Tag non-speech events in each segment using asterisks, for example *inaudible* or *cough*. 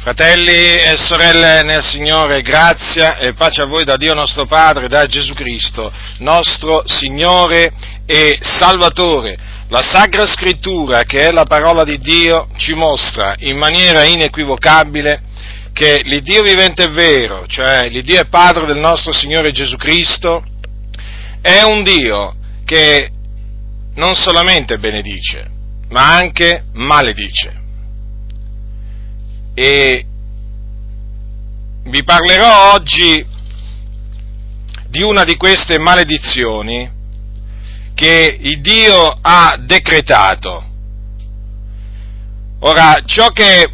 Fratelli e sorelle nel Signore, grazia e pace a voi da Dio nostro Padre, da Gesù Cristo, nostro Signore e Salvatore. La Sacra Scrittura, che è la parola di Dio, ci mostra in maniera inequivocabile che l'Iddio vivente è vero, cioè l'Iddio è Padre del nostro Signore Gesù Cristo, è un Dio che non solamente benedice, ma anche maledice e vi parlerò oggi di una di queste maledizioni che il Dio ha decretato. Ora, ciò che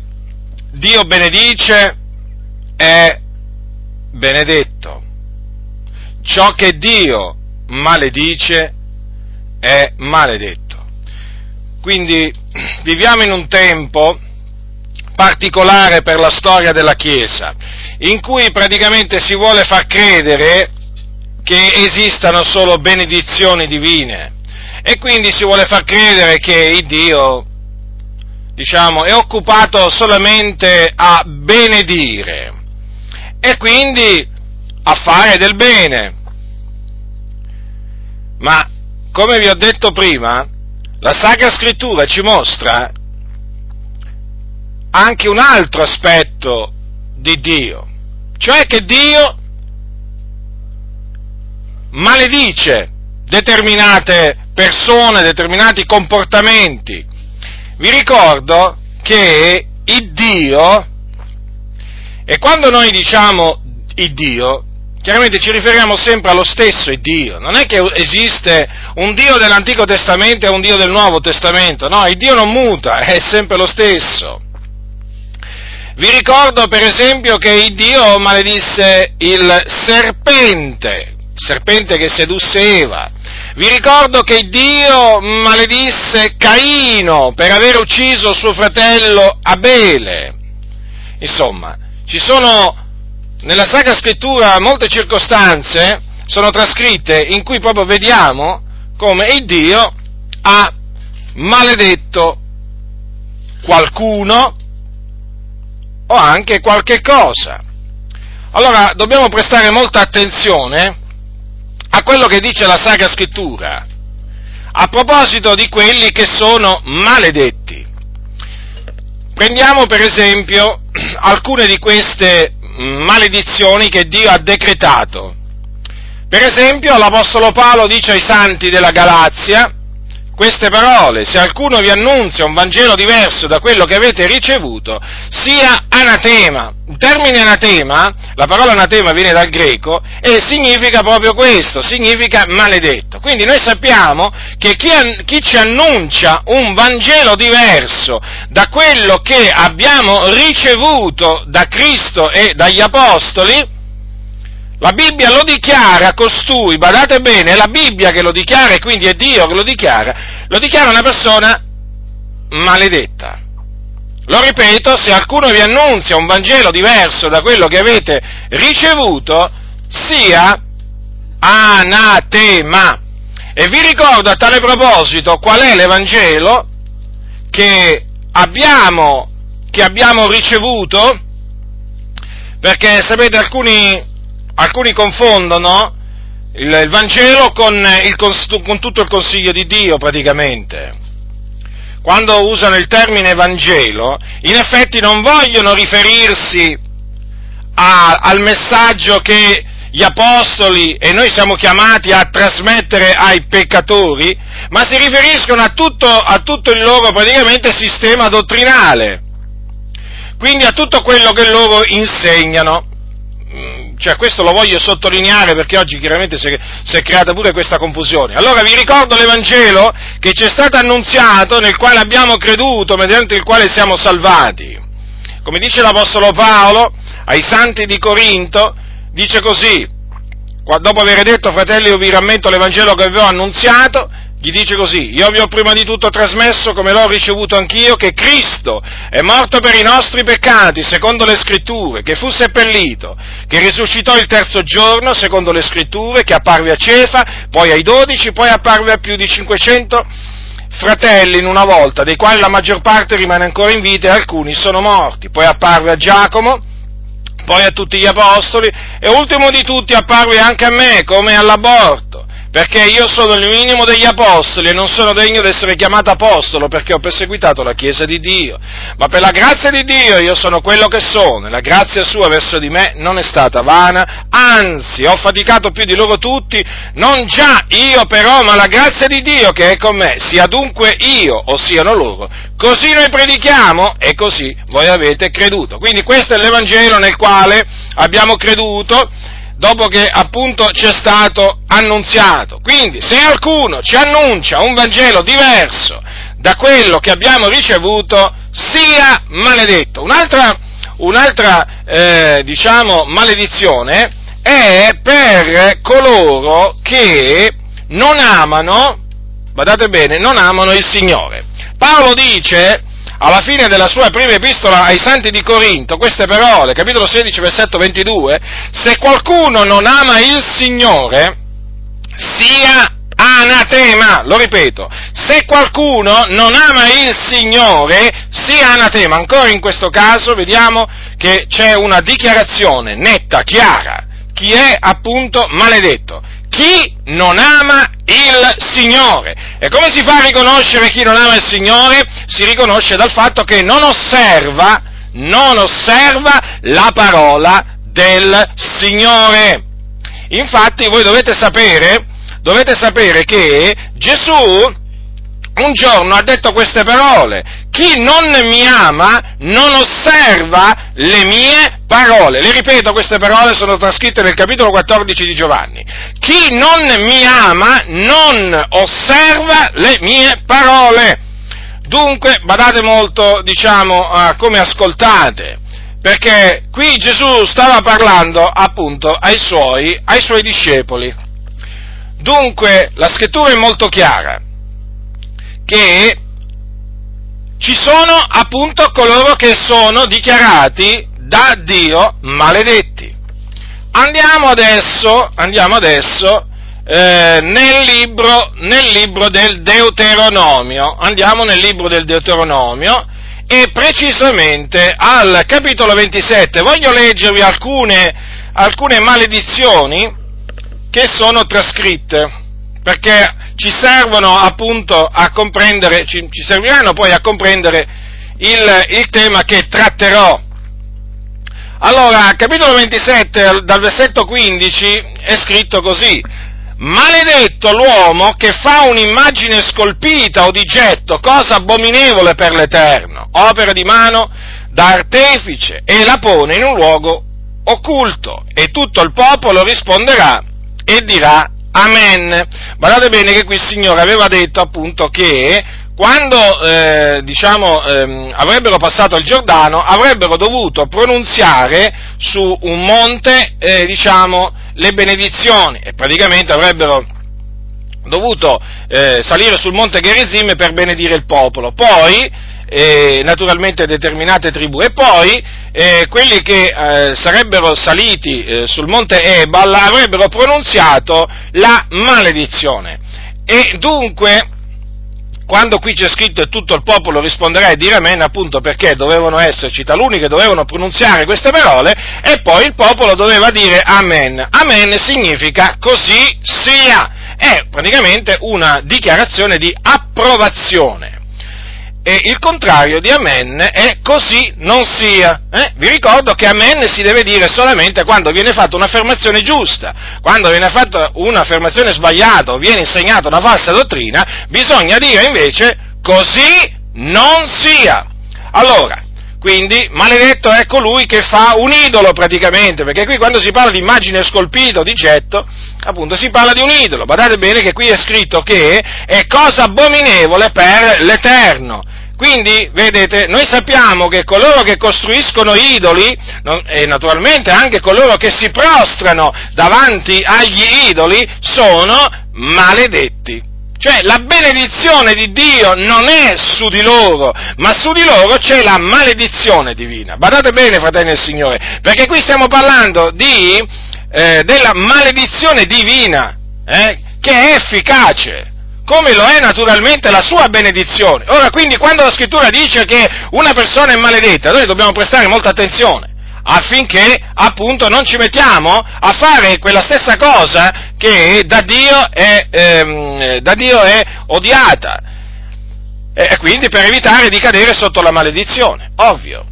Dio benedice è benedetto, ciò che Dio maledice è maledetto. Quindi viviamo in un tempo particolare per la storia della Chiesa, in cui praticamente si vuole far credere che esistano solo benedizioni divine e quindi si vuole far credere che il Dio, diciamo, è occupato solamente a benedire e quindi a fare del bene. Ma, come vi ho detto prima, la Sacra Scrittura ci mostra anche un altro aspetto di Dio, cioè che Dio maledice determinate persone, determinati comportamenti. Vi ricordo che il Dio, e quando noi diciamo il Dio, chiaramente ci riferiamo sempre allo stesso Dio, non è che esiste un Dio dell'Antico Testamento e un Dio del Nuovo Testamento, no, il Dio non muta, è sempre lo stesso. Vi ricordo per esempio che Dio maledisse il serpente, serpente che sedusse Eva. Vi ricordo che Dio maledisse Caino per aver ucciso suo fratello Abele. Insomma, ci sono nella Sacra Scrittura molte circostanze, sono trascritte, in cui proprio vediamo come il Dio ha maledetto qualcuno o anche qualche cosa. Allora dobbiamo prestare molta attenzione a quello che dice la Sacra Scrittura a proposito di quelli che sono maledetti. Prendiamo per esempio *clears throat* alcune di queste maledizioni che Dio ha decretato. Per esempio l'Apostolo Paolo dice ai santi della Galazia, queste parole, se qualcuno vi annunzia un Vangelo diverso da quello che avete ricevuto, sia anatema. Il termine anatema, la parola anatema viene dal greco e significa proprio questo, significa maledetto. Quindi noi sappiamo che chi, chi ci annuncia un Vangelo diverso da quello che abbiamo ricevuto da Cristo e dagli Apostoli, la Bibbia lo dichiara costui, badate bene, è la Bibbia che lo dichiara e quindi è Dio che lo dichiara, lo dichiara una persona maledetta. Lo ripeto, se qualcuno vi annunzia un Vangelo diverso da quello che avete ricevuto, sia anatema. E vi ricordo a tale proposito qual è l'Evangelo che abbiamo, che abbiamo ricevuto, perché sapete alcuni alcuni confondono il, il Vangelo con, il, con tutto il consiglio di Dio praticamente. Quando usano il termine Vangelo, in effetti non vogliono riferirsi a, al messaggio che gli apostoli e noi siamo chiamati a trasmettere ai peccatori, ma si riferiscono a tutto, a tutto il loro praticamente sistema dottrinale, quindi a tutto quello che loro insegnano cioè questo lo voglio sottolineare perché oggi chiaramente si è, si è, creata pure questa confusione. Allora vi ricordo l'Evangelo che ci è stato annunziato, nel quale abbiamo creduto, mediante il quale siamo salvati. Come dice l'Apostolo Paolo ai santi di Corinto, dice così, dopo aver detto fratelli io vi rammento l'Evangelo che vi ho annunziato, gli dice così, io vi ho prima di tutto trasmesso, come l'ho ricevuto anch'io, che Cristo è morto per i nostri peccati, secondo le scritture, che fu seppellito, che risuscitò il terzo giorno, secondo le scritture, che apparve a Cefa, poi ai dodici, poi apparve a più di 500 fratelli in una volta, dei quali la maggior parte rimane ancora in vita e alcuni sono morti. Poi apparve a Giacomo, poi a tutti gli apostoli e ultimo di tutti apparve anche a me come all'aborto perché io sono il minimo degli apostoli e non sono degno di essere chiamato apostolo perché ho perseguitato la Chiesa di Dio. Ma per la grazia di Dio io sono quello che sono e la grazia sua verso di me non è stata vana, anzi ho faticato più di loro tutti, non già io però, ma la grazia di Dio che è con me, sia dunque io o siano loro. Così noi predichiamo e così voi avete creduto. Quindi questo è l'Evangelo nel quale abbiamo creduto dopo che appunto ci è stato annunziato. Quindi se qualcuno ci annuncia un Vangelo diverso da quello che abbiamo ricevuto, sia maledetto. Un'altra, un'altra eh, diciamo, maledizione è per coloro che non amano, badate bene, non amano il Signore. Paolo dice alla fine della sua prima epistola ai santi di Corinto, queste parole, capitolo 16, versetto 22, se qualcuno non ama il Signore, sia anatema, lo ripeto, se qualcuno non ama il Signore, sia anatema. Ancora in questo caso vediamo che c'è una dichiarazione netta, chiara, chi è appunto maledetto chi non ama il Signore. E come si fa a riconoscere chi non ama il Signore? Si riconosce dal fatto che non osserva, non osserva la parola del Signore. Infatti voi dovete sapere, dovete sapere che Gesù un giorno ha detto queste parole, chi non mi ama non osserva le mie parole. Le ripeto, queste parole sono trascritte nel capitolo 14 di Giovanni. Chi non mi ama non osserva le mie parole. Dunque, badate molto, diciamo, a come ascoltate, perché qui Gesù stava parlando appunto ai suoi, ai suoi discepoli. Dunque, la scrittura è molto chiara che ci sono appunto coloro che sono dichiarati da Dio maledetti. Andiamo adesso, andiamo adesso eh, nel, libro, nel libro del Deuteronomio, andiamo nel libro del Deuteronomio e precisamente al capitolo 27 voglio leggervi alcune, alcune maledizioni che sono trascritte, perché ci servono appunto a comprendere, ci, ci serviranno poi a comprendere il, il tema che tratterò. Allora, capitolo 27, dal versetto 15, è scritto così, Maledetto l'uomo che fa un'immagine scolpita o di getto, cosa abominevole per l'Eterno, opera di mano da artefice, e la pone in un luogo occulto, e tutto il popolo risponderà e dirà Amen. Guardate bene che qui il Signore aveva detto appunto che quando eh, diciamo, ehm, avrebbero passato il Giordano avrebbero dovuto pronunziare su un monte eh, diciamo, le benedizioni e praticamente avrebbero dovuto eh, salire sul monte Gerizim per benedire il popolo. Poi eh, naturalmente determinate tribù e poi eh, quelli che eh, sarebbero saliti eh, sul monte Ebal avrebbero pronunziato la maledizione e dunque quando qui c'è scritto e tutto il popolo risponderà e dirà amen, appunto perché dovevano esserci taluni che dovevano pronunziare queste parole e poi il popolo doveva dire amen. Amen significa così sia, è praticamente una dichiarazione di approvazione. E il contrario di amen è così non sia. Eh? Vi ricordo che amen si deve dire solamente quando viene fatta un'affermazione giusta, quando viene fatta un'affermazione sbagliata o viene insegnata una falsa dottrina, bisogna dire invece così non sia. Allora, quindi maledetto è colui che fa un idolo praticamente, perché qui quando si parla di immagine scolpita o di getto, appunto si parla di un idolo. Badate bene che qui è scritto che è cosa abominevole per l'Eterno. Quindi, vedete, noi sappiamo che coloro che costruiscono idoli, e naturalmente anche coloro che si prostrano davanti agli idoli, sono maledetti. Cioè la benedizione di Dio non è su di loro, ma su di loro c'è la maledizione divina. Badate bene, fratelli del Signore, perché qui stiamo parlando di, eh, della maledizione divina, eh, che è efficace come lo è naturalmente la sua benedizione. Ora, quindi, quando la scrittura dice che una persona è maledetta, noi dobbiamo prestare molta attenzione affinché appunto non ci mettiamo a fare quella stessa cosa che da Dio è, ehm, da Dio è odiata. E quindi per evitare di cadere sotto la maledizione, ovvio.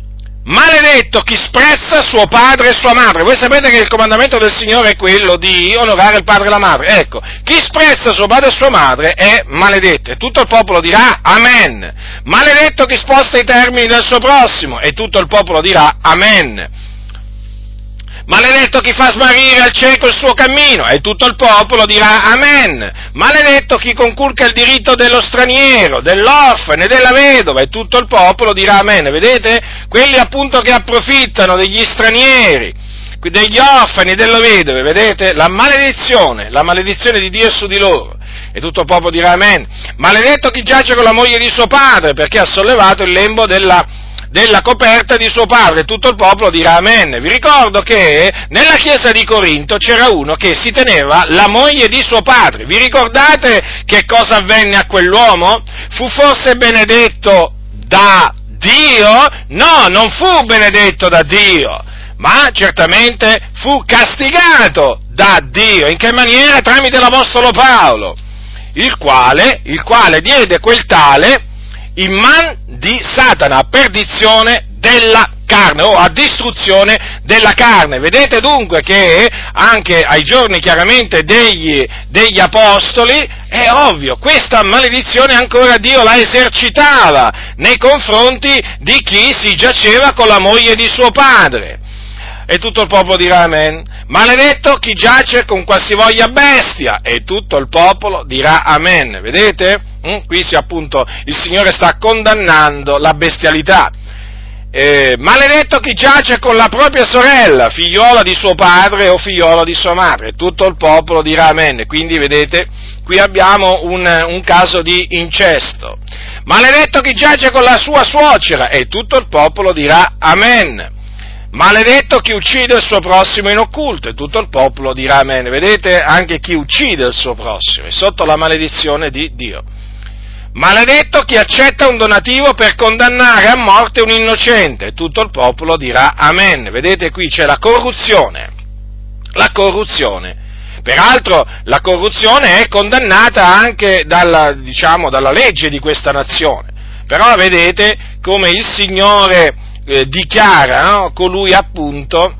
Maledetto chi sprezza suo padre e sua madre. Voi sapete che il comandamento del Signore è quello di onorare il padre e la madre. Ecco, chi sprezza suo padre e sua madre è maledetto. E tutto il popolo dirà Amen. Maledetto chi sposta i termini del suo prossimo. E tutto il popolo dirà Amen. Maledetto chi fa smarrire al cieco il suo cammino, e tutto il popolo dirà Amen. Maledetto chi conculca il diritto dello straniero, dell'orfane, della vedova, e tutto il popolo dirà Amen. Vedete? Quelli appunto che approfittano degli stranieri, degli orfani e delle vedove, vedete? La maledizione, la maledizione di Dio è su di loro. E tutto il popolo dirà Amen. Maledetto chi giace con la moglie di suo padre, perché ha sollevato il lembo della della coperta di suo padre, tutto il popolo dirà amen. Vi ricordo che nella chiesa di Corinto c'era uno che si teneva la moglie di suo padre. Vi ricordate che cosa avvenne a quell'uomo? Fu forse benedetto da Dio? No, non fu benedetto da Dio, ma certamente fu castigato da Dio. In che maniera? Tramite l'Apostolo Paolo, il quale, il quale diede quel tale in man di Satana, a perdizione della carne o a distruzione della carne. Vedete dunque che anche ai giorni chiaramente degli, degli apostoli è ovvio, questa maledizione ancora Dio la esercitava nei confronti di chi si giaceva con la moglie di suo padre. E tutto il popolo dirà amen. Maledetto chi giace con qualsivoglia bestia. E tutto il popolo dirà amen. Vedete? Mm? Qui si appunto il Signore sta condannando la bestialità. Eh, maledetto chi giace con la propria sorella, figliola di suo padre o figliola di sua madre, tutto il popolo dirà amen. Quindi vedete, qui abbiamo un, un caso di incesto. Maledetto chi giace con la sua suocera e tutto il popolo dirà amen. Maledetto chi uccide il suo prossimo in occulto e tutto il popolo dirà amen. Vedete, anche chi uccide il suo prossimo è sotto la maledizione di Dio. Maledetto chi accetta un donativo per condannare a morte un innocente, tutto il popolo dirà Amen. Vedete qui c'è la corruzione. La corruzione. Peraltro la corruzione è condannata anche dalla, diciamo, dalla legge di questa nazione. Però vedete come il Signore eh, dichiara no? colui, appunto,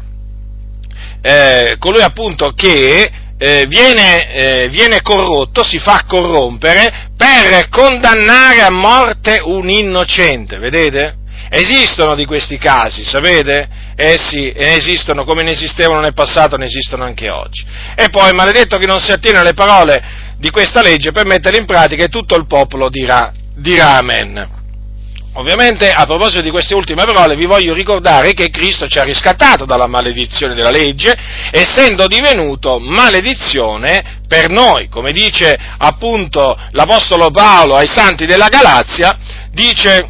eh, colui appunto che eh, viene, eh, viene, corrotto, si fa corrompere per condannare a morte un innocente, vedete? Esistono di questi casi, sapete? Sì, ne esistono come ne esistevano nel passato, ne esistono anche oggi. E poi, maledetto che non si attiene alle parole di questa legge per metterle in pratica e tutto il popolo dirà, dirà amen. Ovviamente, a proposito di queste ultime parole, vi voglio ricordare che Cristo ci ha riscattato dalla maledizione della legge, essendo divenuto maledizione per noi, come dice appunto l'Apostolo Paolo ai santi della Galazia, dice,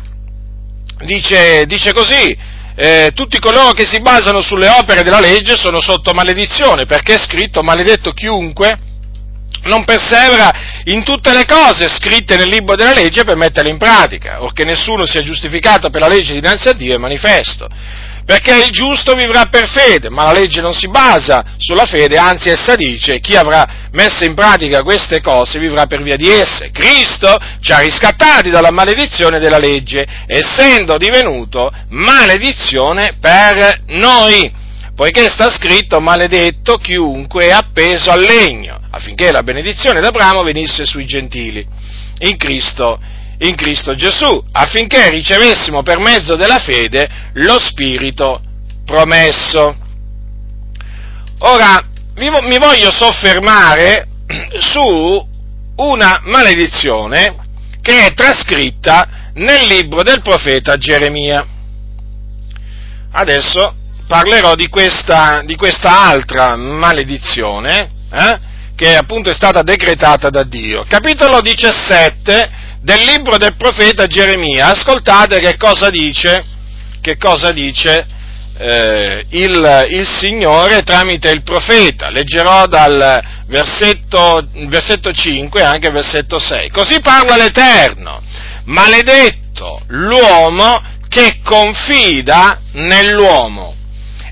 dice, dice così, eh, tutti coloro che si basano sulle opere della legge sono sotto maledizione, perché è scritto maledetto chiunque non persevera in tutte le cose scritte nel libro della legge per metterle in pratica, o che nessuno sia giustificato per la legge dinanzi a Dio è manifesto. Perché il giusto vivrà per fede, ma la legge non si basa sulla fede, anzi essa dice chi avrà messo in pratica queste cose vivrà per via di esse. Cristo ci ha riscattati dalla maledizione della legge, essendo divenuto maledizione per noi, poiché sta scritto maledetto chiunque è appeso al legno affinché la benedizione d'Abramo venisse sui gentili, in Cristo, in Cristo Gesù, affinché ricevessimo per mezzo della fede lo Spirito promesso. Ora, mi voglio soffermare su una maledizione che è trascritta nel libro del profeta Geremia. Adesso parlerò di questa, di questa altra maledizione, eh, che appunto è stata decretata da Dio. Capitolo 17 del libro del profeta Geremia. Ascoltate che cosa dice, che cosa dice eh, il, il, Signore tramite il profeta. Leggerò dal versetto, versetto 5 e anche versetto 6. Così parla l'Eterno. Maledetto l'uomo che confida nell'uomo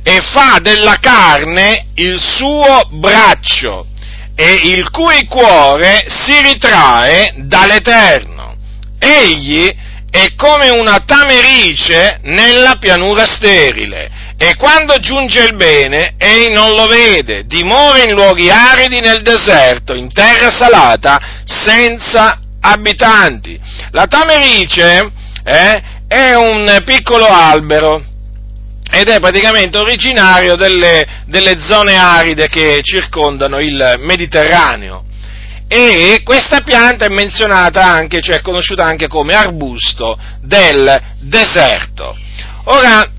e fa della carne il suo braccio e il cui cuore si ritrae dall'Eterno. Egli è come una tamerice nella pianura sterile e quando giunge il bene egli non lo vede, dimora in luoghi aridi nel deserto, in terra salata, senza abitanti. La tamerice eh, è un piccolo albero ed è praticamente originario delle, delle zone aride che circondano il Mediterraneo. E questa pianta è menzionata anche, cioè conosciuta anche come arbusto del deserto. Ora,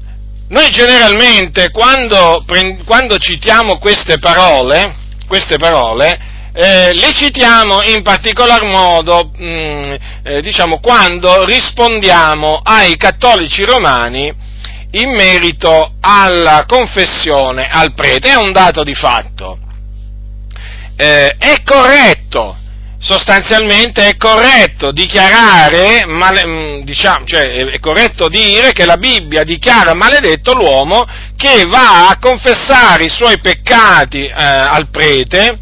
noi generalmente quando, quando citiamo queste parole, queste parole eh, le citiamo in particolar modo, mh, mm, eh, diciamo, quando rispondiamo ai cattolici romani in merito alla confessione al prete, è un dato di fatto. Eh, è corretto, sostanzialmente è corretto dichiarare, male, mm, diciamo, cioè è corretto dire che la Bibbia dichiara maledetto l'uomo che va a confessare i suoi peccati eh, al prete,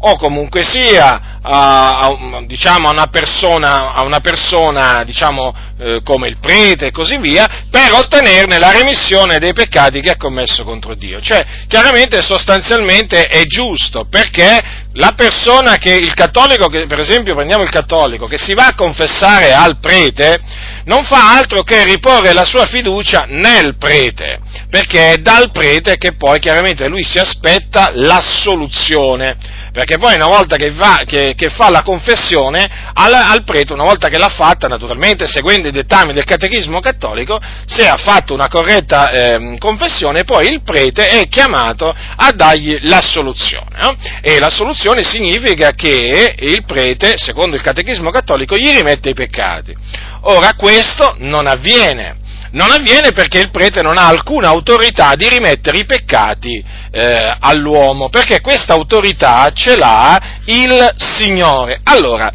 o comunque sia a, a, diciamo, a una persona, a una persona diciamo, eh, come il prete e così via, per ottenerne la remissione dei peccati che ha commesso contro Dio. Cioè, chiaramente, sostanzialmente è giusto, perché la persona che, il cattolico, che, per esempio prendiamo il cattolico, che si va a confessare al prete, non fa altro che riporre la sua fiducia nel prete, perché è dal prete che poi chiaramente lui si aspetta l'assoluzione perché poi una volta che, va, che, che fa la confessione al, al, prete, una volta che l'ha fatta, naturalmente seguendo i dettami del catechismo cattolico, se ha fatto una corretta eh, confessione, poi il prete è chiamato a dargli l'assoluzione. No? E l'assoluzione significa che il prete, secondo il catechismo cattolico, gli rimette i peccati. Ora questo non avviene non avviene perché il prete non ha alcuna autorità di rimettere i peccati eh, all'uomo, perché questa autorità ce l'ha il Signore. Allora,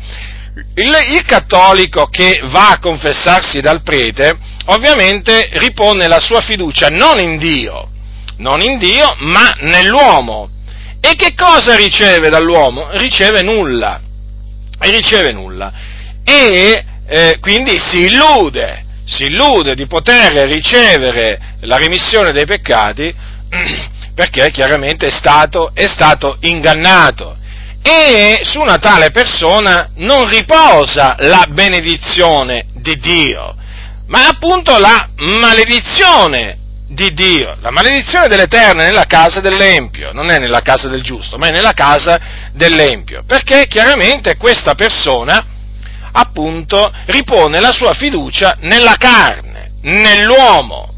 il, il, cattolico che va a confessarsi dal prete, ovviamente ripone la sua fiducia non in Dio, non in Dio, ma nell'uomo. E che cosa riceve dall'uomo? Riceve nulla. Riceve nulla. E eh, quindi si illude si illude di poter ricevere la remissione dei peccati *clears throat* perché chiaramente è stato, è stato ingannato e su una tale persona non riposa la benedizione di Dio, ma appunto la maledizione di Dio. La maledizione dell'Eterno è nella casa dell'Empio, non è nella casa del giusto, ma è nella casa dell'Empio, perché chiaramente questa persona appunto ripone la sua fiducia nella carne, nell'uomo,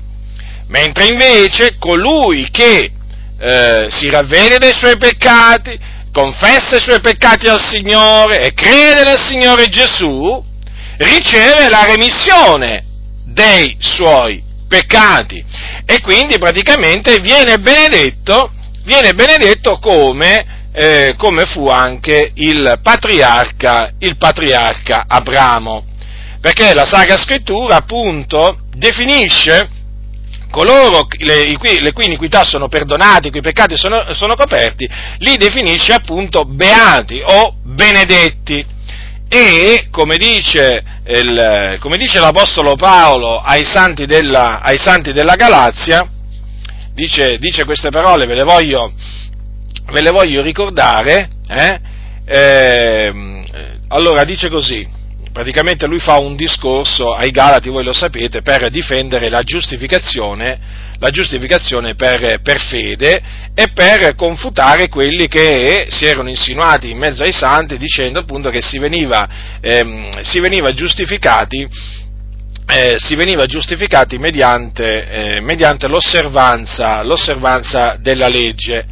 mentre invece colui che eh, si ravvede dei suoi peccati, confessa i suoi peccati al Signore e crede nel Signore Gesù, riceve la remissione dei suoi peccati. E quindi praticamente viene benedetto, viene benedetto come eh, come fu anche il patriarca, il patriarca Abramo. Perché la Sacra Scrittura appunto definisce coloro le, le cui iniquità sono perdonate, i cui peccati sono, sono coperti, li definisce appunto beati o benedetti. E, come dice, il, come dice l'Apostolo Paolo ai santi della, ai santi della Galazia, dice, dice, queste parole, ve le voglio, ve le voglio ricordare, eh? Eh, allora dice così, praticamente lui fa un discorso ai Galati, voi lo sapete, per difendere la giustificazione, la giustificazione per, per, fede e per confutare quelli che si erano insinuati in mezzo ai santi dicendo appunto che si veniva, ehm, si veniva giustificati eh, si veniva giustificati mediante, eh, mediante l'osservanza, l'osservanza, della legge.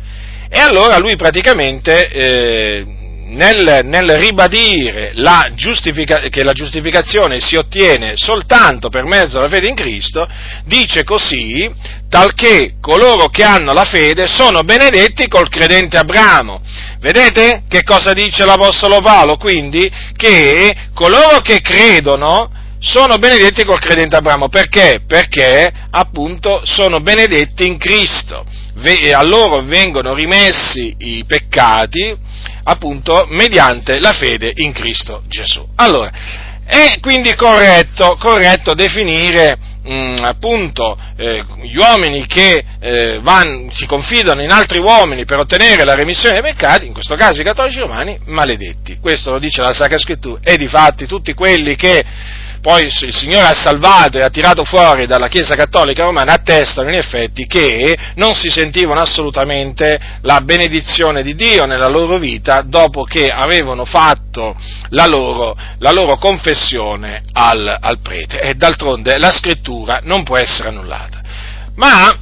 E allora lui praticamente eh, nel, nel ribadire la che la giustificazione si ottiene soltanto per mezzo della fede in Cristo, dice così, talché coloro che hanno la fede sono benedetti col credente Abramo. Vedete che cosa dice l'Apostolo Paolo? Quindi che coloro che credono sono benedetti col credente Abramo. Perché? Perché appunto sono benedetti in Cristo. A loro vengono rimessi i peccati appunto mediante la fede in Cristo Gesù. Allora, è quindi corretto, corretto definire mh, mm, appunto eh, gli uomini che eh, van, si confidano in altri uomini per ottenere la remissione dei peccati, in questo caso i cattolici romani, maledetti. Questo lo dice la Sacra Scrittura. E di fatti tutti quelli che poi il Signore ha salvato e ha tirato fuori dalla Chiesa Cattolica Romana, attestano in effetti che non si sentivano assolutamente la benedizione di Dio nella loro vita dopo che avevano fatto la loro, la loro confessione al, al, prete. E d'altronde la scrittura non può essere annullata. Ma,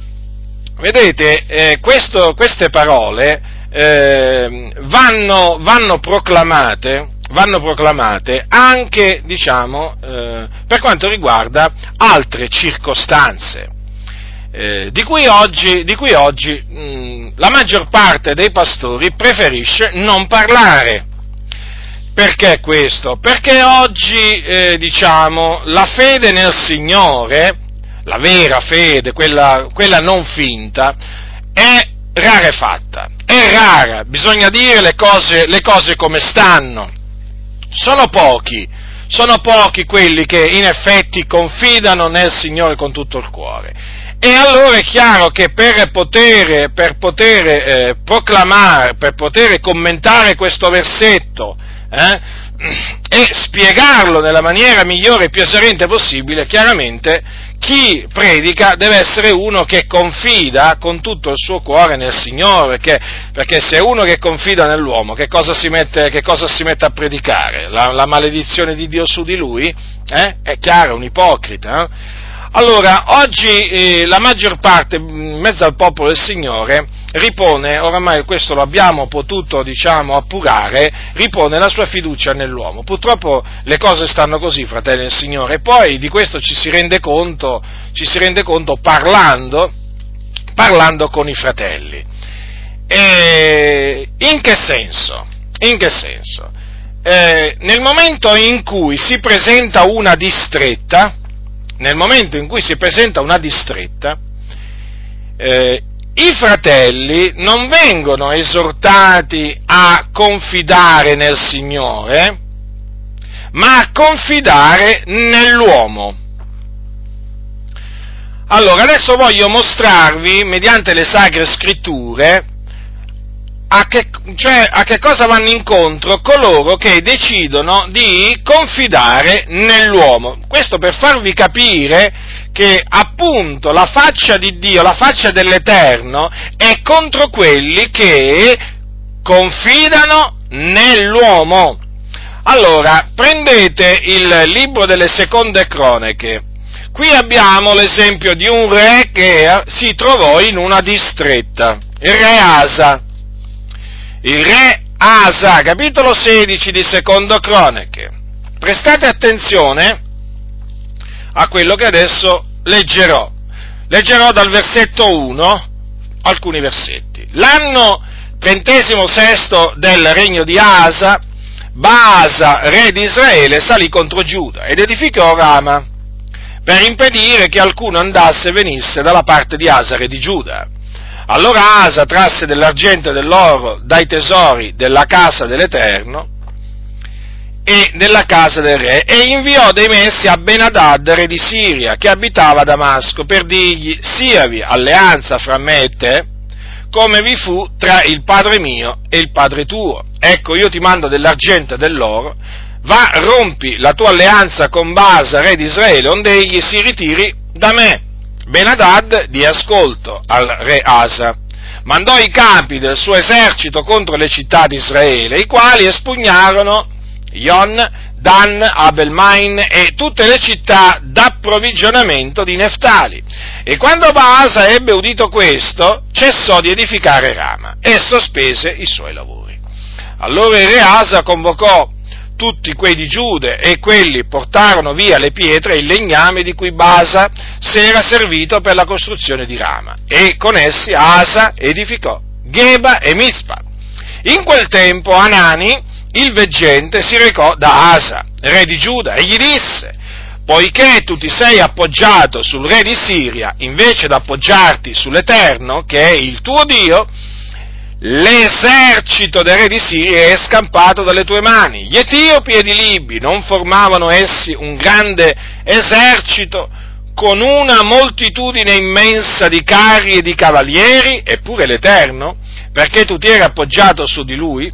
vedete, eh, questo, queste parole eh, vanno, vanno proclamate vanno proclamate anche, diciamo, eh, per quanto riguarda altre circostanze, eh, di cui oggi, di cui oggi mh, la maggior parte dei pastori preferisce non parlare. Perché questo? Perché oggi, eh, diciamo, la fede nel Signore, la vera fede, quella, quella non finta, è rarefatta, è rara, bisogna dire le cose, le cose come stanno sono pochi, sono pochi quelli che in effetti confidano nel Signore con tutto il cuore. E allora è chiaro che per poter, per poter eh, proclamare, per poter commentare questo versetto eh, e spiegarlo nella maniera migliore e più esauriente possibile, chiaramente chi predica deve essere uno che confida con tutto il suo cuore nel Signore, perché, perché se è uno che confida nell'uomo, che cosa si mette, cosa si mette a predicare? La, la, maledizione di Dio su di lui? Eh? È chiaro, è un ipocrita. Eh? Allora, oggi eh, la maggior parte, in mezzo al popolo del Signore, ripone, oramai questo lo abbiamo potuto, diciamo, appurare, ripone la sua fiducia nell'uomo. Purtroppo le cose stanno così, fratelli del Signore, e poi di questo ci si rende conto, si rende conto parlando, parlando con i fratelli. E in che senso? In che senso? Eh, nel momento in cui si presenta una distretta, nel momento in cui si presenta una distretta, eh, i fratelli non vengono esortati a confidare nel Signore, ma a confidare nell'uomo. Allora, adesso voglio mostrarvi, mediante le sacre scritture, a che, cioè, a che cosa vanno incontro coloro che decidono di confidare nell'uomo. Questo per farvi capire che appunto la faccia di Dio, la faccia dell'Eterno è contro quelli che confidano nell'uomo. Allora, prendete il libro delle seconde cronache. Qui abbiamo l'esempio di un re che si trovò in una distretta, il re Asa il re Asa, capitolo 16 di Secondo Cronache. Prestate attenzione a quello che adesso leggerò. Leggerò dal versetto 1 alcuni versetti. L'anno trentesimo sesto del regno di Asa, Baasa, re di Israele, salì contro Giuda ed edificò Rama per impedire che alcuno andasse e venisse dalla parte di Asa, re di Giuda allora Asa trasse dell'argento e dell'oro dai tesori della casa dell'Eterno e della casa del re e inviò dei messi a Benadad, re di Siria, che abitava a Damasco, per dirgli, siavi alleanza fra me e te, come vi fu tra il padre mio e il padre tuo. Ecco, io ti mando dell'argento e dell'oro, va, rompi la tua alleanza con Basa, re di Israele, onde egli si ritiri da me Benadad di ascolto al re Asa. Mandò i capi del suo esercito contro le città di Israele, i quali espugnarono Ion, Dan, Abelmain e tutte le città d'approvvigionamento di Neftali. E quando Baasa ebbe udito questo, cessò di edificare Rama e sospese i suoi lavori. Allora il re Asa convocò tutti quei di Giude e quelli portarono via le pietre e il legname di cui Basa si era servito per la costruzione di Rama e con essi Asa edificò Geba e Mizpa. In quel tempo Anani, il veggente, si recò da Asa, re di Giuda, e gli disse, poiché tu ti sei appoggiato sul re di Siria, invece di appoggiarti sull'Eterno, che è il tuo Dio, l'esercito del re di Siria è scampato dalle tue mani. Gli Etiopi ed i Libi non formavano essi un grande esercito con una moltitudine immensa di carri e di cavalieri, eppure l'Eterno, perché tu ti eri appoggiato su di lui,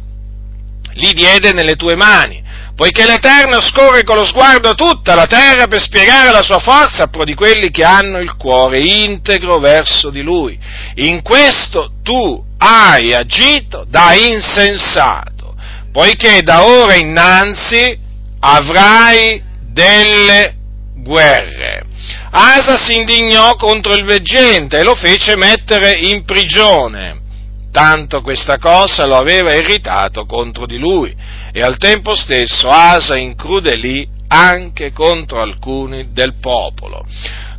li diede nelle tue mani poiché l'Eterno scorre con lo sguardo tutta la terra per spiegare la sua forza a pro di quelli che hanno il cuore integro verso di Lui. In questo tu hai agito da insensato, poiché da ora innanzi avrai delle guerre. Asa si indignò contro il veggente e lo fece mettere in prigione tanto questa cosa lo aveva irritato contro di lui e al tempo stesso Asa incrudelì anche contro alcuni del popolo.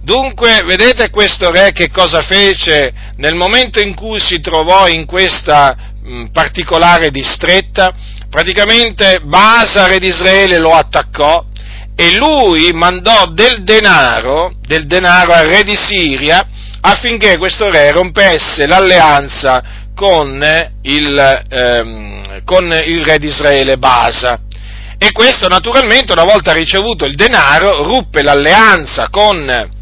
Dunque, vedete questo re che cosa fece nel momento in cui si trovò in questa mh, particolare distretta? Praticamente Basa, re di Israele, lo attaccò e lui mandò del denaro, del denaro al re di Siria affinché questo re rompesse l'alleanza con il, ehm, con il re di Israele Basa. E questo naturalmente una volta ricevuto il denaro ruppe l'alleanza con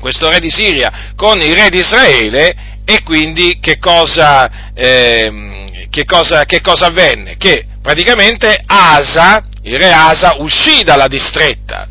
questo re di Siria con il re di Israele e quindi che cosa, ehm, che cosa, che cosa avvenne? Che praticamente Asa, il re Asa, uscì dalla distretta,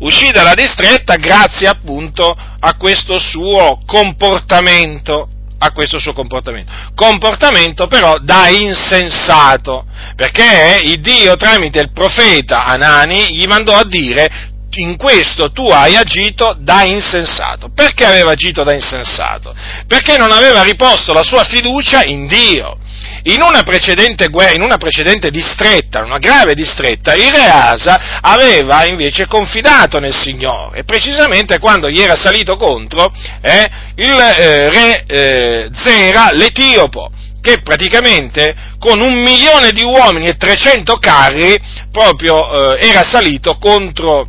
uscì dalla distretta grazie appunto a questo suo comportamento a questo suo comportamento. Comportamento però da insensato, perché il Dio tramite il profeta Anani gli mandò a dire in questo tu hai agito da insensato. Perché aveva agito da insensato? Perché non aveva riposto la sua fiducia in Dio. In una precedente guerra, in una precedente distretta, una grave distretta, il re Asa aveva invece confidato nel Signore, e precisamente quando gli era salito contro eh, il eh, re eh, Zera l'Etiopo, che praticamente con un milione di uomini e 300 carri proprio eh, era salito contro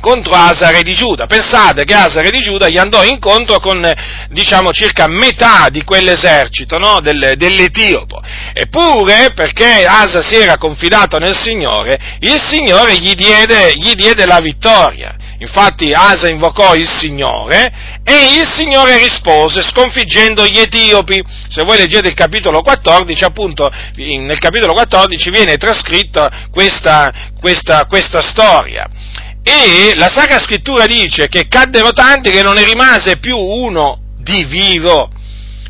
contro Asare di Giuda. Pensate che Asare di Giuda gli andò incontro con, diciamo, circa metà di quell'esercito, no? Del, dell'Etiopo. Eppure, perché Asa si era confidato nel Signore, il Signore gli diede, gli diede la vittoria. Infatti Asa invocò il Signore e il Signore rispose sconfiggendo gli Etiopi. Se voi leggete il capitolo 14, appunto, nel capitolo 14 viene trascritta questa, questa, questa storia. E la Sacra Scrittura dice che caddero tanti che non ne rimase più uno di vivo,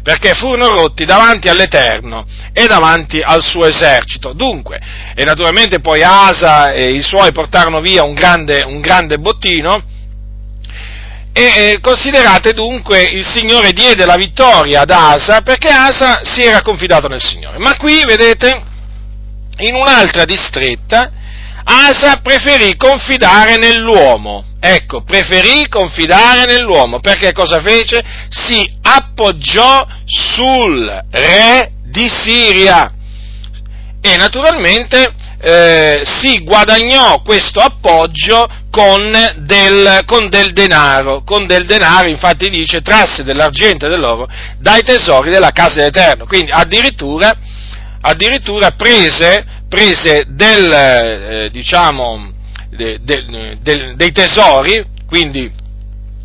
perché furono rotti davanti all'Eterno e davanti al suo esercito. Dunque, e naturalmente poi Asa e i suoi portarono via un grande, un grande bottino, e considerate dunque il Signore diede la vittoria ad Asa perché Asa si era confidato nel Signore. Ma qui, vedete, in un'altra distretta, Asa preferì confidare nell'uomo. Ecco, preferì confidare nell'uomo. Perché cosa fece? Si appoggiò sul re di Siria. E naturalmente eh, si guadagnò questo appoggio con del, con del, denaro, con del denaro, infatti dice, trasse dell'argento e dell'oro dai tesori della casa dell'Eterno. Quindi addirittura, addirittura prese prese del, eh, diciamo, de, de, de, dei tesori, quindi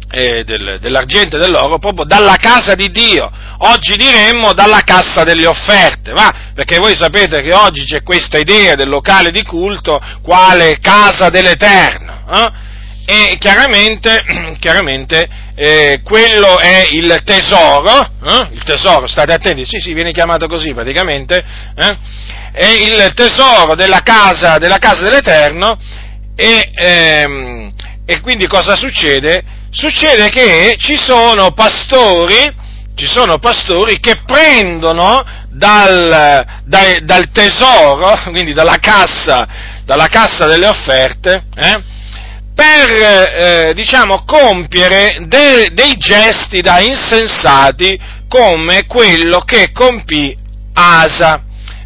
eh, del, dell'argento e dell'oro, proprio dalla casa di Dio. Oggi diremmo dalla cassa delle offerte, va? Perché voi sapete che oggi c'è questa idea del locale di culto quale casa dell'Eterno. Eh? E chiaramente, *clears throat* chiaramente eh, quello è il tesoro, eh? il tesoro, state attenti, sì sì, viene chiamato così praticamente, eh? È il tesoro della casa, della casa dell'Eterno e, ehm, e quindi cosa succede? Succede che ci sono pastori ci sono pastori che prendono dal, dal, dal tesoro, *laughs* quindi dalla cassa, dalla cassa delle offerte, eh, per, eh, diciamo, compiere de, dei gesti da insensati come quello che compì Asa.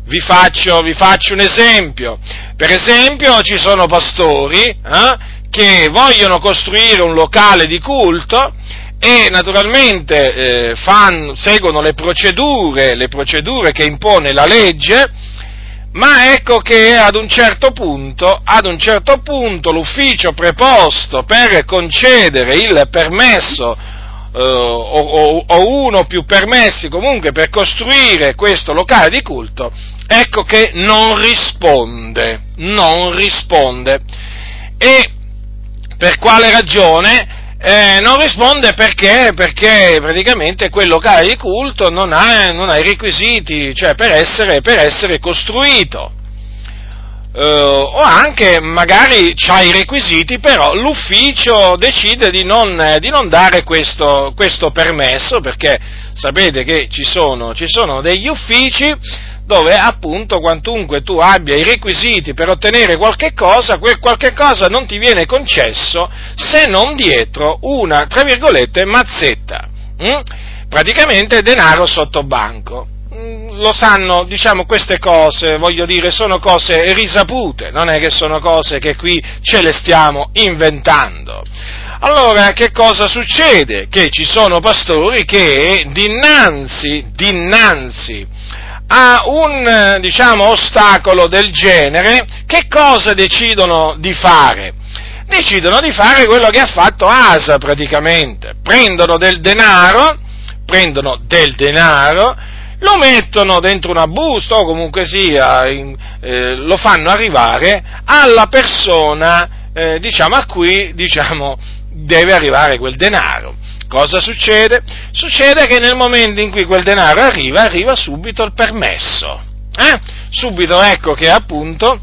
Vi faccio, vi faccio un esempio. Per esempio ci sono pastori eh, che vogliono costruire un locale di culto e naturalmente eh, fan, seguono le procedure, le procedure che impone la legge, ma ecco che ad un certo punto, ad un certo punto l'ufficio preposto per concedere il permesso eh, o, o, uno o più permessi comunque per costruire questo locale di culto, ecco che non risponde, non risponde. E per quale ragione? Eh, non risponde perché, perché, praticamente quel locale di culto non ha, non ha i requisiti, cioè per essere, per essere costruito. Uh, o anche magari ha i requisiti, però l'ufficio decide di non, di non dare questo, questo, permesso, perché sapete che ci sono, ci sono degli uffici dove appunto quantunque tu abbia i requisiti per ottenere qualche cosa, quel qualche cosa non ti viene concesso se non dietro una, tra virgolette, mazzetta, hm? praticamente denaro sotto banco. Mm, lo sanno, diciamo, queste cose, voglio dire, sono cose risapute, non è che sono cose che qui ce le stiamo inventando. Allora, che cosa succede? Che ci sono pastori che dinanzi, dinanzi a un diciamo, ostacolo del genere, che cosa decidono di fare? Decidono di fare quello che ha fatto Asa praticamente, prendono del denaro, prendono del denaro, lo mettono dentro una busta o comunque sia, in, eh, lo fanno arrivare alla persona eh, diciamo, a cui diciamo, deve arrivare quel denaro. Cosa succede? Succede che nel momento in cui quel denaro arriva, arriva subito il permesso. Eh? Subito ecco che appunto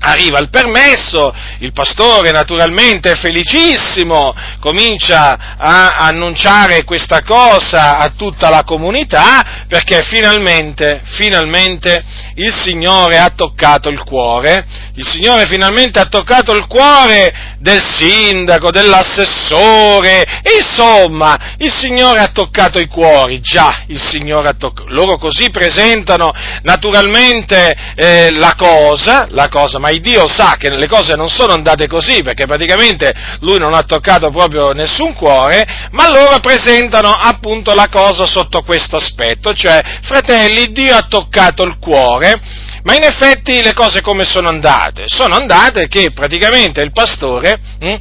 Arriva il permesso, il pastore naturalmente è felicissimo, comincia a annunciare questa cosa a tutta la comunità perché finalmente, finalmente il Signore ha toccato il cuore, il Signore finalmente ha toccato il cuore del sindaco, dell'assessore, insomma, il Signore ha toccato i cuori, già, il Signore ha toccato, loro così presentano naturalmente eh, la cosa, la cosa, ma il Dio sa che le cose non sono andate così, perché praticamente lui non ha toccato proprio nessun cuore, ma loro presentano appunto la cosa sotto questo aspetto, cioè, fratelli, Dio ha toccato il cuore, ma in effetti le cose come sono andate? Sono andate che praticamente il pastore, hm,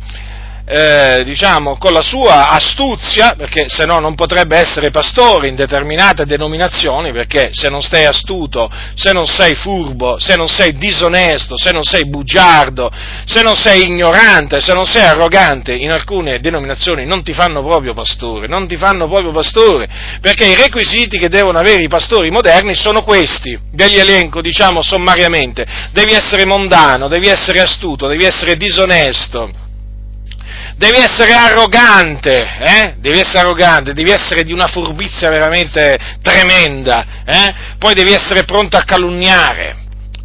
eh, diciamo, con la sua astuzia, perché se no non potrebbe essere pastore in determinate denominazioni, perché se non stai astuto, se non sei furbo, se non sei disonesto, se non sei bugiardo, se non sei ignorante, se non sei arrogante, in alcune denominazioni non ti fanno proprio pastore, non ti fanno proprio pastore, perché i requisiti che devono avere i pastori moderni sono questi, ve li elenco, diciamo, sommariamente, devi essere mondano, devi essere astuto, devi essere disonesto, devi essere arrogante, eh? devi essere arrogante, devi essere di una furbizia veramente tremenda, eh? poi devi essere pronto a calunniare,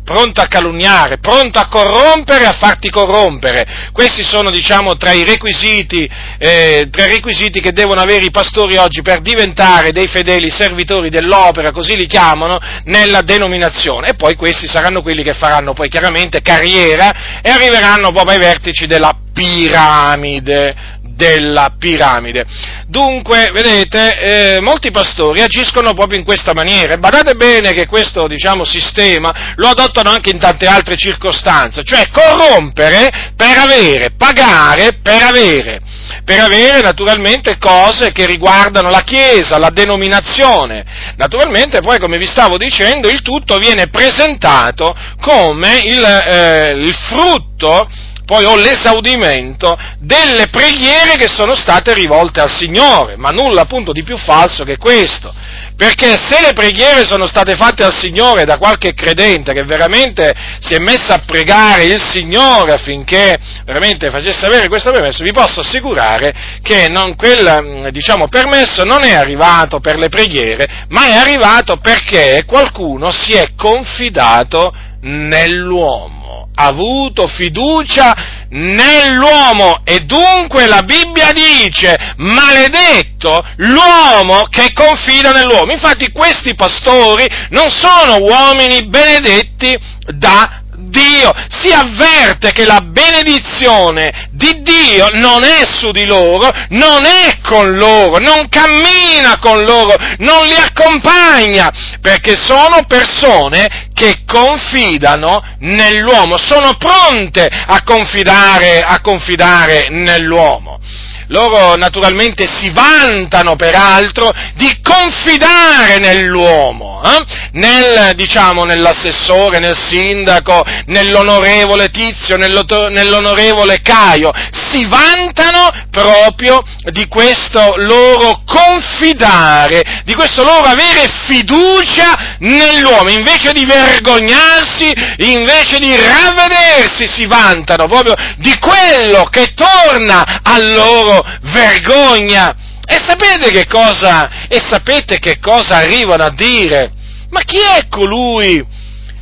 pronto a calunniare, pronto a corrompere a farti corrompere. Questi sono, diciamo, tra i, requisiti, eh, tra i requisiti che devono avere i pastori oggi per diventare dei fedeli servitori dell'opera, così li chiamano, nella denominazione. E poi questi saranno quelli che faranno poi chiaramente carriera e arriveranno proprio ai vertici della piramide della piramide. Dunque, vedete, eh, molti pastori agiscono proprio in questa maniera e badate bene che questo, diciamo, sistema lo adottano anche in tante altre circostanze, cioè corrompere per avere, pagare per avere, per avere naturalmente cose che riguardano la Chiesa, la denominazione. Naturalmente poi, come vi stavo dicendo, il tutto viene presentato come il, eh, il frutto poi ho l'esaudimento delle preghiere che sono state rivolte al Signore, ma nulla appunto di più falso che questo. perché se le preghiere sono state fatte al Signore da qualche credente che veramente si è messo a pregare il Signore affinché veramente facesse avere questo permesso, vi posso assicurare che non, quel diciamo, permesso non è arrivato per le preghiere, ma è arrivato perché qualcuno si è confidato nell'uomo, ha avuto fiducia nell'uomo e dunque la Bibbia dice maledetto l'uomo che confida nell'uomo. Infatti questi pastori non sono uomini benedetti da Dio, si avverte che la benedizione di Dio non è su di loro, non è con loro, non cammina con loro, non li accompagna, perché sono persone che confidano nell'uomo, sono pronte a confidare, a confidare nell'uomo loro naturalmente si vantano peraltro di confidare nell'uomo, eh? nel, diciamo, nell'assessore, nel sindaco, nell'onorevole Tizio, nell'onorevole Caio, si vantano proprio di questo loro confidare, di questo loro avere fiducia nell'uomo, invece di vergognarsi, invece di ravvedersi, si vantano proprio di quello che torna a loro vergogna. E sapete che cosa, e sapete che cosa arrivano a dire? Ma chi è colui?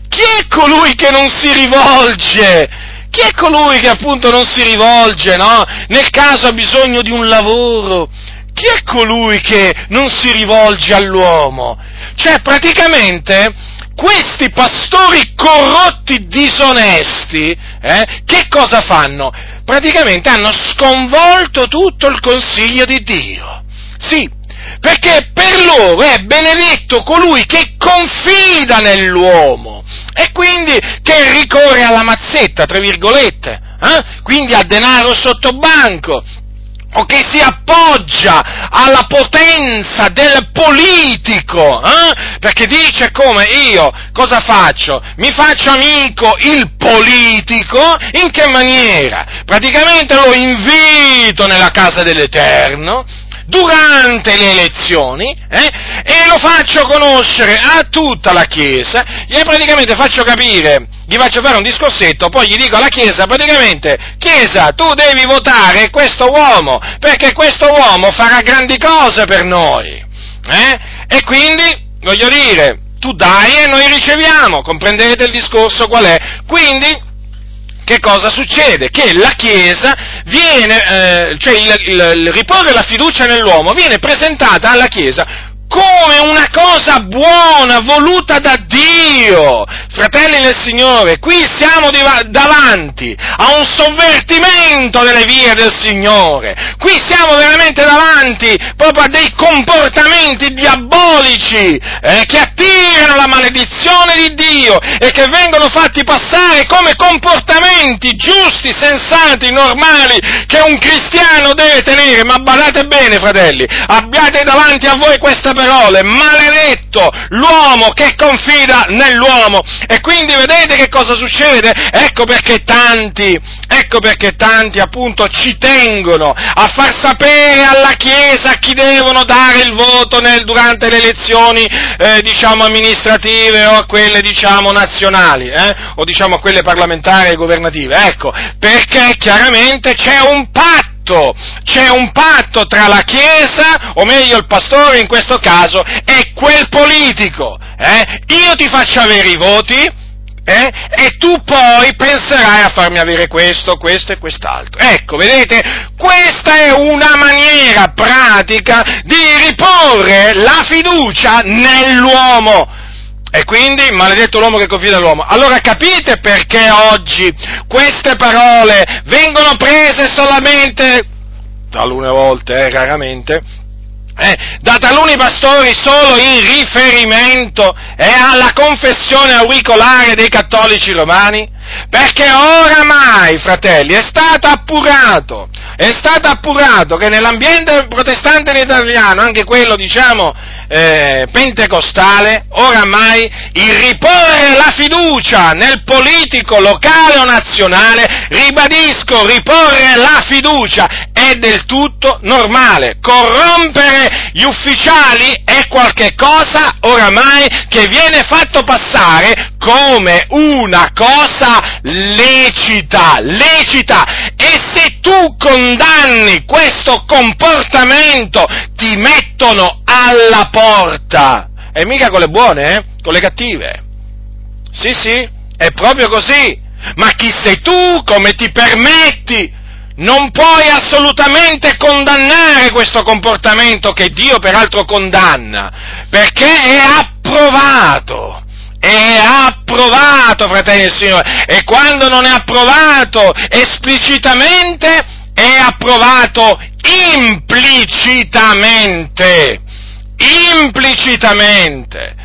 Chi è colui che non si rivolge? Chi è colui che appunto non si rivolge, no? Nel caso ha bisogno di un lavoro. Chi è colui che non si rivolge all'uomo? Cioè, praticamente, questi pastori corrotti, disonesti, eh, che cosa fanno? Praticamente hanno sconvolto tutto il consiglio di Dio. Sì, perché per loro è benedetto colui che confida nell'uomo e quindi che ricorre alla mazzetta, tra virgolette, eh? quindi a denaro sotto banco, o che si appoggia alla potenza del politico, eh? perché dice come io cosa faccio? Mi faccio amico il politico, in che maniera? Praticamente lo invito nella casa dell'Eterno, durante le elezioni eh, e lo faccio conoscere a tutta la Chiesa, gli praticamente faccio capire, gli faccio fare un discorsetto, poi gli dico alla Chiesa praticamente, Chiesa, tu devi votare questo uomo, perché questo uomo farà grandi cose per noi. Eh? E quindi, voglio dire, tu dai e noi riceviamo, comprendete il discorso qual è? Quindi, che cosa succede? Che la Chiesa viene, eh, cioè il, il, il riporre la fiducia nell'uomo viene presentata alla Chiesa come una cosa buona, voluta da Dio. Fratelli del Signore, qui siamo davanti a un sovvertimento delle vie del Signore. Qui siamo veramente davanti proprio a dei comportamenti diabolici eh, che attirano la maledizione di Dio e che vengono fatti passare come comportamenti giusti, sensati, normali che un cristiano deve tenere. Ma badate bene, fratelli, abbiate davanti a voi questa parole, maledetto l'uomo che confida nell'uomo. E quindi vedete che cosa succede? Ecco perché tanti, ecco perché tanti appunto ci tengono a far sapere alla Chiesa chi devono dare il voto nel, durante le elezioni, eh, diciamo, amministrative o a quelle, diciamo, nazionali, eh? o diciamo a quelle parlamentari e governative. Ecco, perché chiaramente c'è un patto patto, c'è un patto tra la Chiesa, o meglio il pastore in questo caso, e quel politico. Eh? Io ti faccio avere i voti, eh? e tu poi penserai a farmi avere questo, questo e quest'altro. Ecco, vedete, questa è una maniera pratica di riporre la fiducia nell'uomo. E quindi, maledetto l'uomo che confida nell'uomo. Allora capite perché oggi queste parole vengono prese solamente, talune volte, eh, raramente, eh, da taluni pastori solo in riferimento eh, alla confessione auricolare dei cattolici romani? Perché oramai, fratelli, è stato appurato, è stato appurato che nell'ambiente protestante italiano, anche quello, diciamo, eh, pentecostale, oramai il riporre la fiducia nel politico locale o nazionale, ribadisco, riporre la fiducia del tutto normale. Corrompere gli ufficiali è qualcosa oramai che viene fatto passare come una cosa lecita, lecita. E se tu condanni questo comportamento, ti mettono alla porta. E mica con le buone, eh? Con le cattive. Sì, sì, è proprio così. Ma chi sei tu? Come ti permetti? Non puoi assolutamente condannare questo comportamento che Dio peraltro condanna, perché è approvato. È approvato, fratelli e signori, e quando non è approvato esplicitamente, è approvato implicitamente. Implicitamente.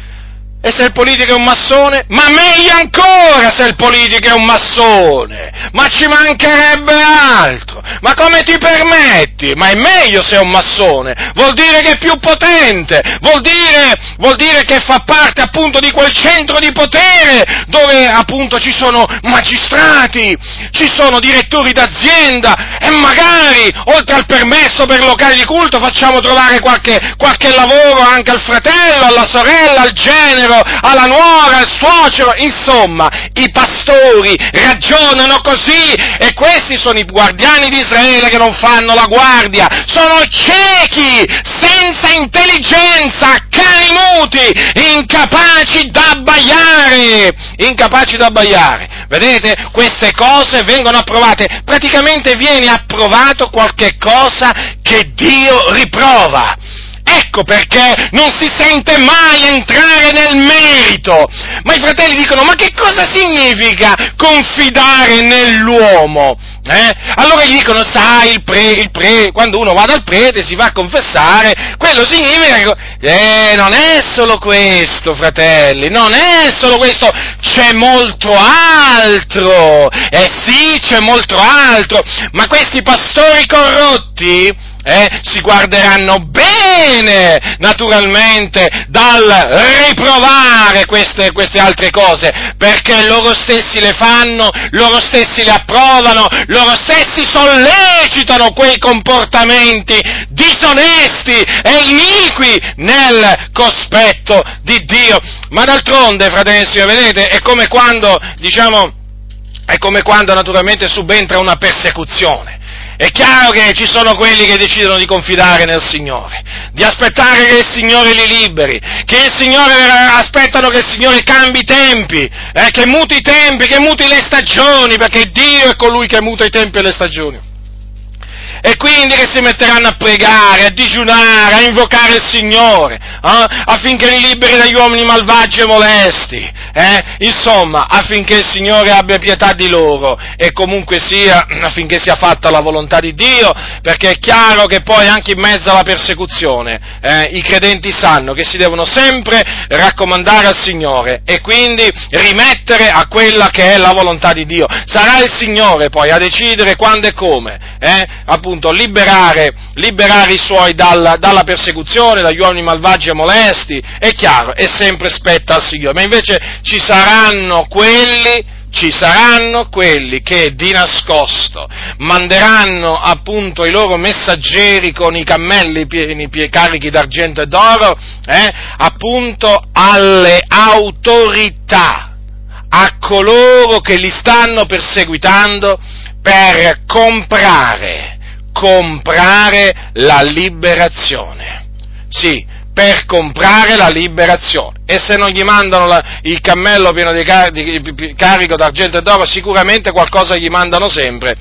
E se il politico è un massone? Ma meglio ancora se il politico è un massone! Ma ci mancherebbe altro! Ma come ti permetti? Ma è meglio se è un massone! Vuol dire che è più potente! Vuol dire, vuol dire che fa parte appunto di quel centro di potere dove appunto ci sono magistrati, ci sono direttori d'azienda e magari, oltre al permesso per locali di culto, facciamo trovare qualche, qualche lavoro anche al fratello, alla sorella, al genero, alla nuora, al suocero, insomma, i pastori ragionano così e questi sono i guardiani di Israele che non fanno la guardia, sono ciechi, senza intelligenza, cani muti, incapaci d'abbaiare, incapaci d'abbaiare. Vedete, queste cose vengono approvate, praticamente viene approvato qualche cosa che Dio riprova. Ecco perché non si sente mai entrare nel merito. Ma i fratelli dicono, ma che cosa significa confidare nell'uomo? Eh? Allora gli dicono, sai, il prete, il pre, quando uno va dal prete si va a confessare, quello significa che... Eh, non è solo questo, fratelli, non è solo questo, c'è molto altro. Eh sì, c'è molto altro. Ma questi pastori corrotti eh, si guarderanno bene, naturalmente, dal riprovare queste, queste, altre cose, perché loro stessi le fanno, loro stessi le approvano, loro stessi sollecitano quei comportamenti disonesti e iniqui nel cospetto di Dio. Ma d'altronde, fratelli e signori, vedete, è come quando, diciamo, è come quando naturalmente subentra una persecuzione. È chiaro che ci sono quelli che decidono di confidare nel Signore, di aspettare che il Signore li liberi, che il Signore aspettano che il Signore cambi i tempi, eh, che muti i tempi, che muti le stagioni, perché Dio è colui che muta i tempi e le stagioni e quindi che si metteranno a pregare, a digiunare, a invocare il Signore, eh, affinché li liberi dagli uomini malvagi e molesti, eh, insomma, affinché il Signore abbia pietà di loro e comunque sia, *clears throat* affinché sia fatta la volontà di Dio, perché è chiaro che poi anche in mezzo alla persecuzione eh, i credenti sanno che si devono sempre raccomandare al Signore e quindi rimettere a quella che è la volontà di Dio. Sarà il Signore poi a decidere quando e come, eh, appunto liberare, liberare i suoi dalla, dalla, persecuzione, dagli uomini malvagi e molesti, è chiaro, è sempre spetta al Signore, ma invece ci saranno quelli ci saranno quelli che di nascosto manderanno appunto i loro messaggeri con i cammelli pieni, carichi d'argento e d'oro, eh, appunto alle autorità, a coloro che li stanno perseguitando per comprare comprare la liberazione. Sì, per comprare la liberazione. E se non gli mandano la, il cammello pieno di, car- di carico d'argento e d'oro, sicuramente qualcosa gli mandano sempre.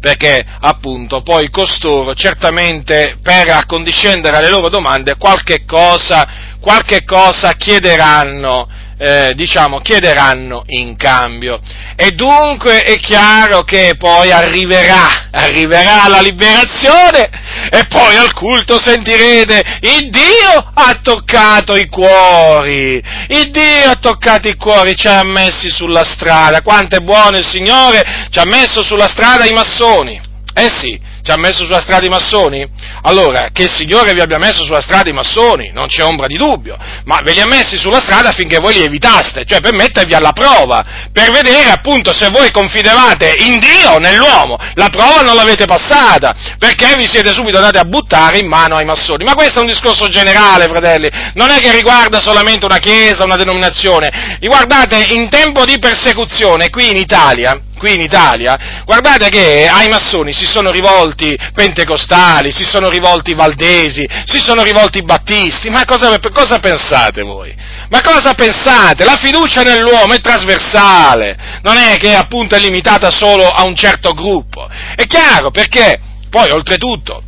Perché appunto poi costoro certamente per accondiscendere alle loro domande qualche cosa, qualche cosa chiederanno eh, diciamo, chiederanno in cambio. E dunque è chiaro che poi arriverà, arriverà la liberazione e poi al culto sentirete, il Dio ha toccato i cuori, il Dio ha toccato i cuori, ci ha messi sulla strada, quanto è buono il Signore, ci ha messo sulla strada i massoni. Eh sì, Ci ha messo sulla strada i massoni? Allora, che il Signore vi abbia messo sulla strada i massoni, non c'è ombra di dubbio, ma ve li ha messi sulla strada affinché voi li evitaste, cioè per mettervi alla prova, per vedere appunto se voi confidevate in Dio o nell'uomo. La prova non l'avete passata, perché vi siete subito andati a buttare in mano ai massoni. Ma questo è un discorso generale, fratelli, non è che riguarda solamente una chiesa, una denominazione. Guardate, in tempo di persecuzione qui in Italia, qui in Italia, guardate che ai massoni si sono rivolti pentecostali, si sono rivolti valdesi, si sono rivolti battisti, ma cosa, cosa pensate voi? Ma cosa pensate? La fiducia nell'uomo è trasversale, non è che appunto è limitata solo a un certo gruppo. È chiaro perché poi oltretutto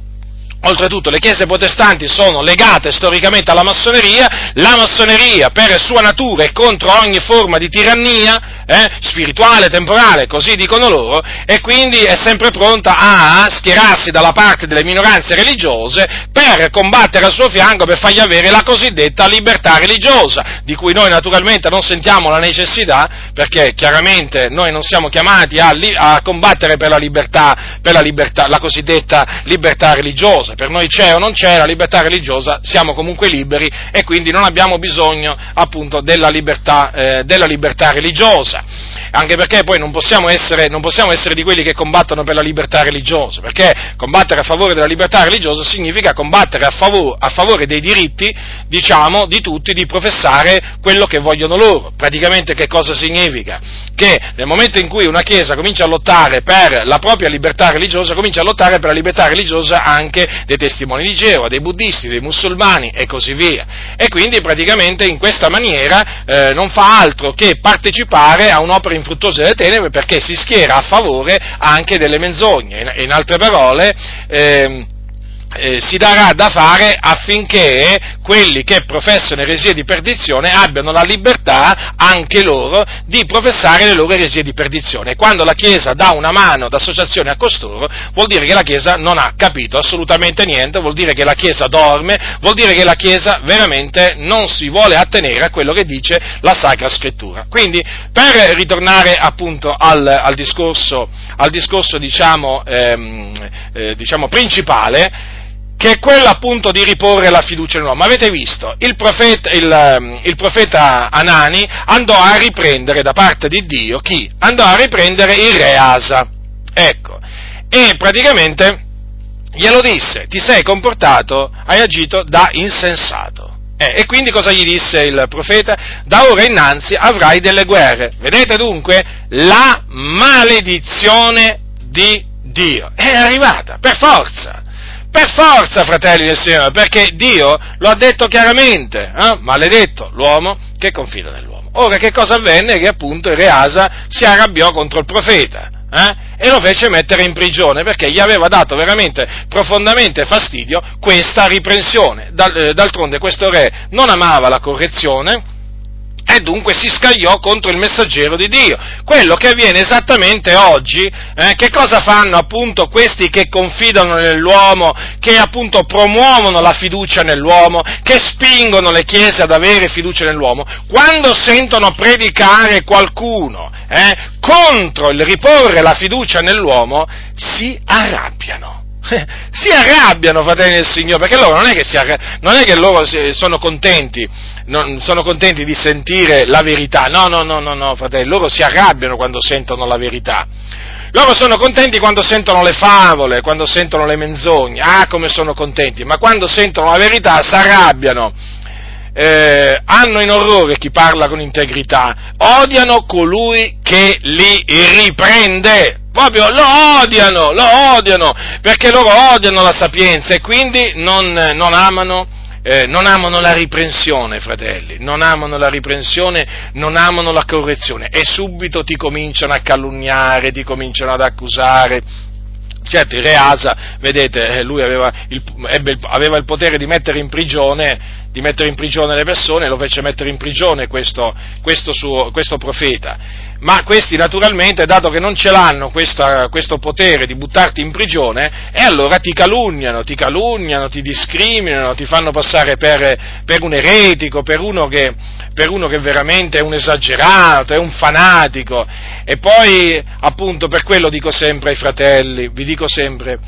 Oltretutto le chiese protestanti sono legate storicamente alla massoneria, la massoneria per sua natura è contro ogni forma di tirannia, eh, spirituale, temporale, così dicono loro, e quindi è sempre pronta a schierarsi dalla parte delle minoranze religiose per combattere al suo fianco per fargli avere la cosiddetta libertà religiosa, di cui noi naturalmente non sentiamo la necessità, perché chiaramente noi non siamo chiamati a, a combattere per la libertà, per la libertà, la cosiddetta libertà religiosa religiosa, per noi c'è o non c'è la libertà religiosa, siamo comunque liberi e quindi non abbiamo bisogno appunto della libertà, eh, della libertà religiosa, anche perché poi non possiamo, essere, non possiamo, essere, di quelli che combattono per la libertà religiosa, perché combattere a favore della libertà religiosa significa combattere a favore, a favore dei diritti, diciamo, di tutti di professare quello che vogliono loro. Praticamente che cosa significa? Che nel momento in cui una Chiesa comincia a lottare per la propria libertà religiosa, comincia a lottare per la libertà religiosa anche dei testimoni di Geova, dei buddisti, dei musulmani e così via. E quindi praticamente in questa maniera eh, non fa altro che partecipare a un'opera infruttuosa delle tenebre perché si schiera a favore anche delle menzogne. In, in altre parole, eh, eh, si darà da fare affinché quelli che professano eresie di perdizione abbiano la libertà anche loro di professare le loro eresie di perdizione. Quando la Chiesa dà una mano d'associazione a costoro, vuol dire che la Chiesa non ha capito assolutamente niente, vuol dire che la Chiesa dorme, vuol dire che la Chiesa veramente non si vuole attenere a quello che dice la Sacra Scrittura. Quindi, per ritornare appunto al, al discorso, al discorso diciamo, ehm, eh, diciamo principale, che è quello appunto di riporre la fiducia nell'uomo. Avete visto? Il profeta, il, ehm, il profeta, Anani andò a riprendere da parte di Dio chi? Andò a riprendere il re Asa. Ecco. E praticamente glielo disse, ti sei comportato, hai agito da insensato. Eh, e quindi cosa gli disse il profeta? Da ora innanzi avrai delle guerre. Vedete dunque? La maledizione di Dio è arrivata, per forza. Per forza, fratelli del Signore, perché Dio lo ha detto chiaramente, eh? maledetto l'uomo che confida nell'uomo. Ora che cosa avvenne? Che appunto il re Asa si arrabbiò contro il profeta eh? e lo fece mettere in prigione perché gli aveva dato veramente profondamente fastidio questa riprensione. Eh, d'altronde questo re non amava la correzione, e dunque si scagliò contro il messaggero di Dio. Quello che avviene esattamente oggi, eh, che cosa fanno appunto questi che confidano nell'uomo, che appunto promuovono la fiducia nell'uomo, che spingono le chiese ad avere fiducia nell'uomo? Quando sentono predicare qualcuno eh, contro il riporre la fiducia nell'uomo, si arrabbiano si arrabbiano, fratelli del Signore, perché loro non è che, arrabbiano, non è che loro sono contenti, non, sono contenti di sentire la verità, no, no, no, no, no, fratelli, loro si arrabbiano quando sentono la verità. Loro sono contenti quando sentono le favole, quando sentono le menzogne, ah come sono contenti, ma quando sentono la verità si arrabbiano. Eh, hanno in orrore chi parla con integrità, odiano colui che li riprende, proprio lo odiano, lo odiano, perché loro odiano la sapienza e quindi non, non amano eh, non amano la riprensione, fratelli, non amano la riprensione, non amano la correzione e subito ti cominciano a calunniare, ti cominciano ad accusare. Certo, il re Asa, vedete, eh, lui aveva il, ebbe, aveva il potere di mettere in prigione di mettere in prigione le persone, lo fece mettere in prigione questo, questo, suo, questo profeta. Ma questi naturalmente, dato che non ce l'hanno questa, questo potere di buttarti in prigione, e allora ti calunniano, ti calunniano, ti discriminano, ti fanno passare per, per un eretico, per uno, che, per uno che veramente è un esagerato, è un fanatico. E poi, appunto, per quello dico sempre ai fratelli, vi dico sempre,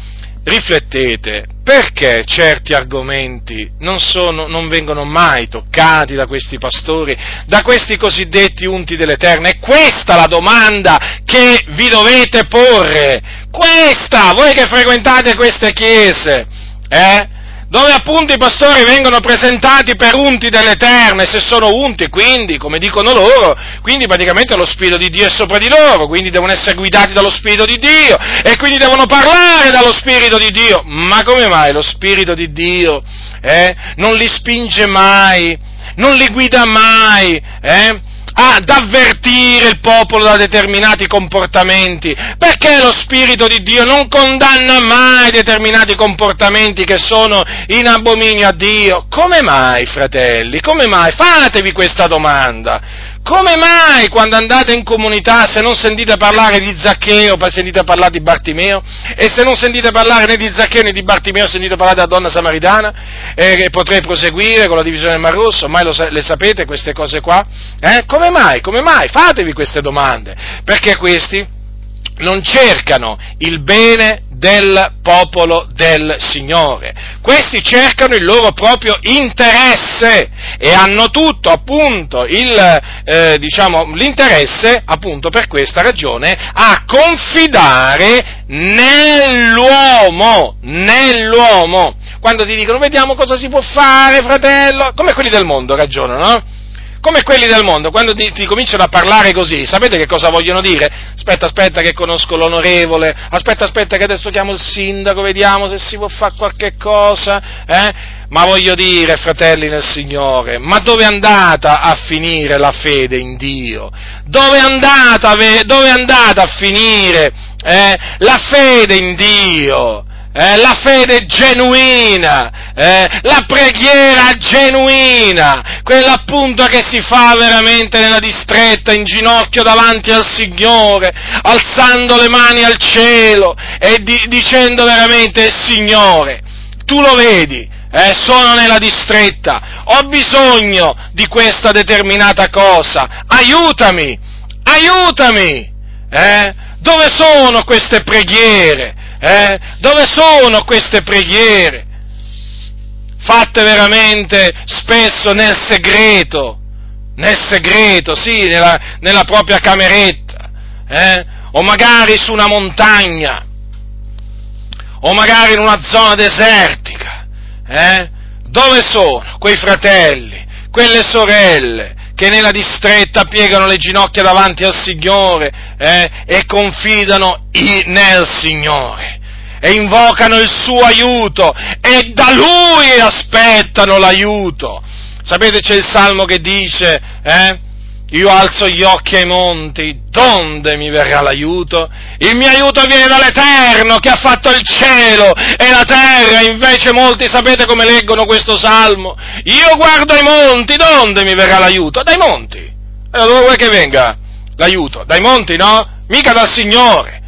riflettete, perché certi argomenti non, sono, non, vengono mai toccati da questi pastori, da questi cosiddetti unti dell'Eterno? È questa la domanda che vi dovete porre. Questa, voi che frequentate queste chiese, eh? Dove appunto i pastori vengono presentati per unti dell'Eterno e se sono unti, quindi, come dicono loro, quindi praticamente lo Spirito di Dio è sopra di loro, quindi devono essere guidati dallo Spirito di Dio e quindi devono parlare dallo Spirito di Dio. Ma come mai lo Spirito di Dio eh, non li spinge mai, non li guida mai? Eh? Ad avvertire il popolo da determinati comportamenti, perché lo Spirito di Dio non condanna mai determinati comportamenti che sono in abominio a Dio. Come mai, fratelli? Come mai? Fatevi questa domanda. Come mai quando andate in comunità, se non sentite parlare di Zaccheo, sentite parlare di Bartimeo, e se non sentite parlare né di Zaccheo né di Bartimeo, sentite parlare della donna samaritana, e potrei proseguire con la divisione del Mar Rosso, ormai lo, le sapete queste cose qua? Eh? Come mai? Come mai? Fatevi queste domande, perché questi non cercano il bene del popolo del Signore. Questi cercano il loro proprio interesse e hanno tutto appunto il, eh, diciamo, l'interesse appunto per questa ragione a confidare nell'uomo, nell'uomo. Quando ti dicono vediamo cosa si può fare, fratello, come quelli del mondo ragionano, no? Come quelli del mondo, quando ti, ti, cominciano a parlare così, sapete che cosa vogliono dire? Aspetta, aspetta che conosco l'onorevole, aspetta, aspetta che adesso chiamo il sindaco, vediamo se si può fare qualche cosa, eh? Ma voglio dire, fratelli nel Signore, ma dove è andata a finire la fede in Dio? Dove è andata, dove è andata a finire eh, la fede in Dio? Eh, la fede genuina, eh, la preghiera genuina, quella appunto che si fa veramente nella distretta, in ginocchio davanti al Signore, alzando le mani al cielo e di, dicendo veramente, Signore, tu lo vedi, eh, sono nella distretta, ho bisogno di questa determinata cosa, aiutami, aiutami, eh? dove sono queste preghiere? Eh? Dove sono queste preghiere? Fatte veramente spesso nel segreto, nel segreto, sì, nella, nella propria cameretta, eh? o magari su una montagna, o magari in una zona desertica. Eh? Dove sono quei fratelli, quelle sorelle che nella distretta piegano le ginocchia davanti al Signore eh, e confidano nel Signore e invocano il suo aiuto e da Lui aspettano l'aiuto. Sapete c'è il salmo che dice, eh? Io alzo gli occhi ai monti, donde mi verrà l'aiuto? Il mio aiuto viene dall'Eterno che ha fatto il cielo e la terra, invece molti sapete come leggono questo salmo? Io guardo ai monti, donde mi verrà l'aiuto? Dai monti. Da dove vuoi che venga l'aiuto? Dai monti, no? Mica dal Signore.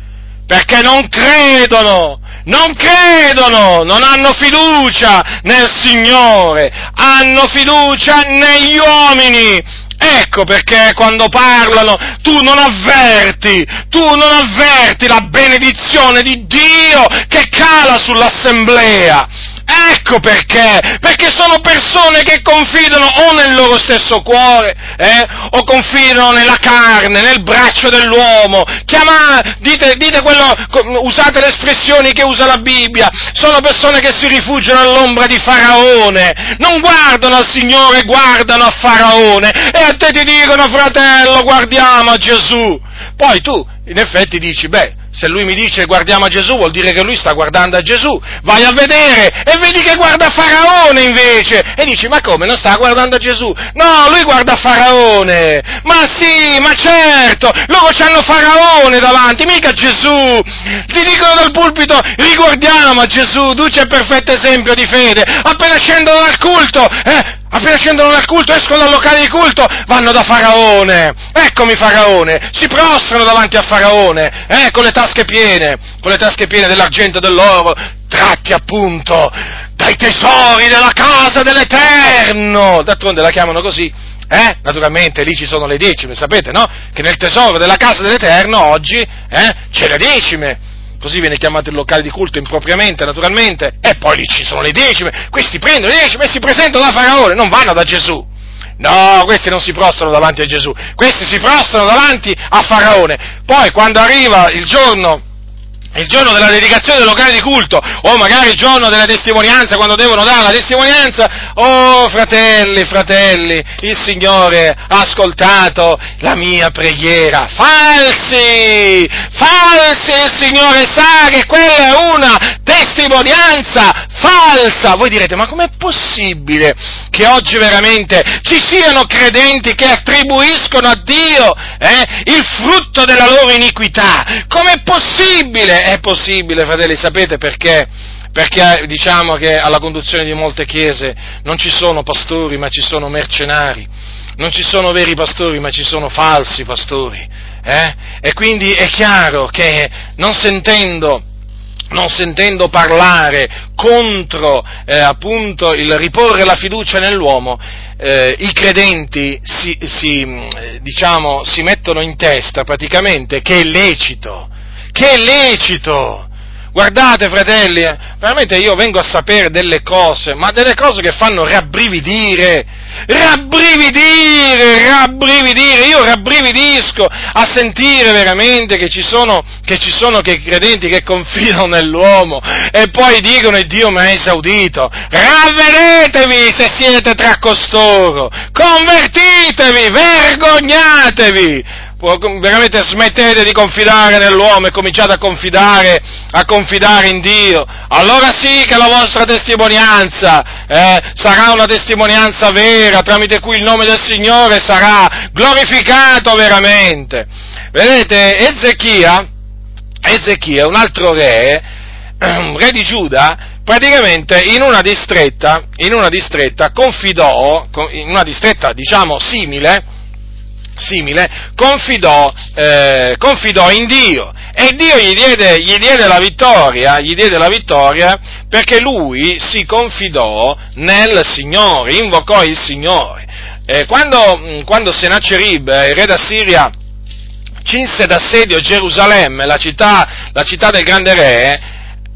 Perché non credono, non credono, non hanno fiducia nel Signore, hanno fiducia negli uomini Ecco perché quando parlano tu non avverti, tu non avverti la benedizione di Dio che cala sull'assemblea. Ecco perché, perché sono persone che confidano o nel loro stesso cuore, eh, o confidano nella carne, nel braccio dell'uomo. Chiama, dite, dite quello, usate le espressioni che usa la Bibbia. Sono persone che si rifugiano all'ombra di Faraone. Non guardano al Signore, guardano a Faraone. E a te ti dicono, fratello, guardiamo a Gesù. Poi tu, in effetti, dici, beh, se lui mi dice guardiamo a Gesù vuol dire che lui sta guardando a Gesù. Vai a vedere e vedi che guarda Faraone invece. E dici ma come non sta guardando a Gesù? No, lui guarda Faraone. Ma sì, ma certo, loro hanno Faraone davanti, mica Gesù. Ti dicono dal pulpito riguardiamo a Gesù, tu c'è perfetto esempio di fede. Appena scendono dal culto, eh, Appena scendono dal culto, escono dal locale di culto, vanno da Faraone. Eccomi Faraone. Si prostrano davanti a Faraone, eh, con le tasche piene, con le tasche piene dell'argento e dell'oro, tratti appunto dai tesori della casa dell'Eterno. D'altronde la chiamano così. Eh? Naturalmente lì ci sono le decime, sapete, no? Che nel tesoro della casa dell'Eterno oggi eh, c'è le decime. Così viene chiamato il locale di culto impropriamente, naturalmente, e poi lì ci sono le decime, questi prendono le decime e si presentano da Faraone, non vanno da Gesù. No, questi non si prostrano davanti a Gesù, questi si prostrano davanti a Faraone. Poi quando arriva il giorno il giorno della dedicazione del locale di culto, o magari il giorno della testimonianza, quando devono dare la testimonianza, oh fratelli, fratelli, il Signore ha ascoltato la mia preghiera. Falsi! Falsi! Il Signore sa che quella è una testimonianza falsa! Voi direte, ma com'è possibile che oggi veramente ci siano credenti che attribuiscono a Dio eh, il frutto della loro iniquità? Com'è possibile? È possibile, fratelli, sapete perché? Perché diciamo che alla conduzione di molte chiese non ci sono pastori, ma ci sono mercenari, non ci sono veri pastori, ma ci sono falsi pastori. Eh? E quindi è chiaro che non sentendo non sentendo parlare contro eh, appunto il riporre la fiducia nell'uomo, eh, i credenti si, si, diciamo, si mettono in testa praticamente che è lecito che è lecito. Guardate, fratelli, eh, veramente io vengo a sapere delle cose, ma delle cose che fanno rabbrividire, rabbrividire, rabbrividire, io rabbrividisco a sentire veramente che ci sono, che ci sono che credenti che confidano nell'uomo e poi dicono il Dio mi ha esaudito. Ravvedetevi se siete tra costoro, convertitevi, vergognatevi, veramente smettete di confidare nell'uomo e cominciate a confidare, a confidare in Dio, allora sì che la vostra testimonianza eh, sarà una testimonianza vera, tramite cui il nome del Signore sarà glorificato veramente. Vedete, Ezechia, Ezechia, un altro re, re di Giuda, praticamente in una distretta, in una distretta confidò, in una distretta diciamo simile, simile, confidò, eh, confidò, in Dio e Dio gli diede, gli diede, la vittoria, gli diede la vittoria perché lui si confidò nel Signore, invocò il Signore. Eh, quando, quando Sennacherib, il re d'Assiria, cinse d'assedio Gerusalemme, la città, la città del grande re,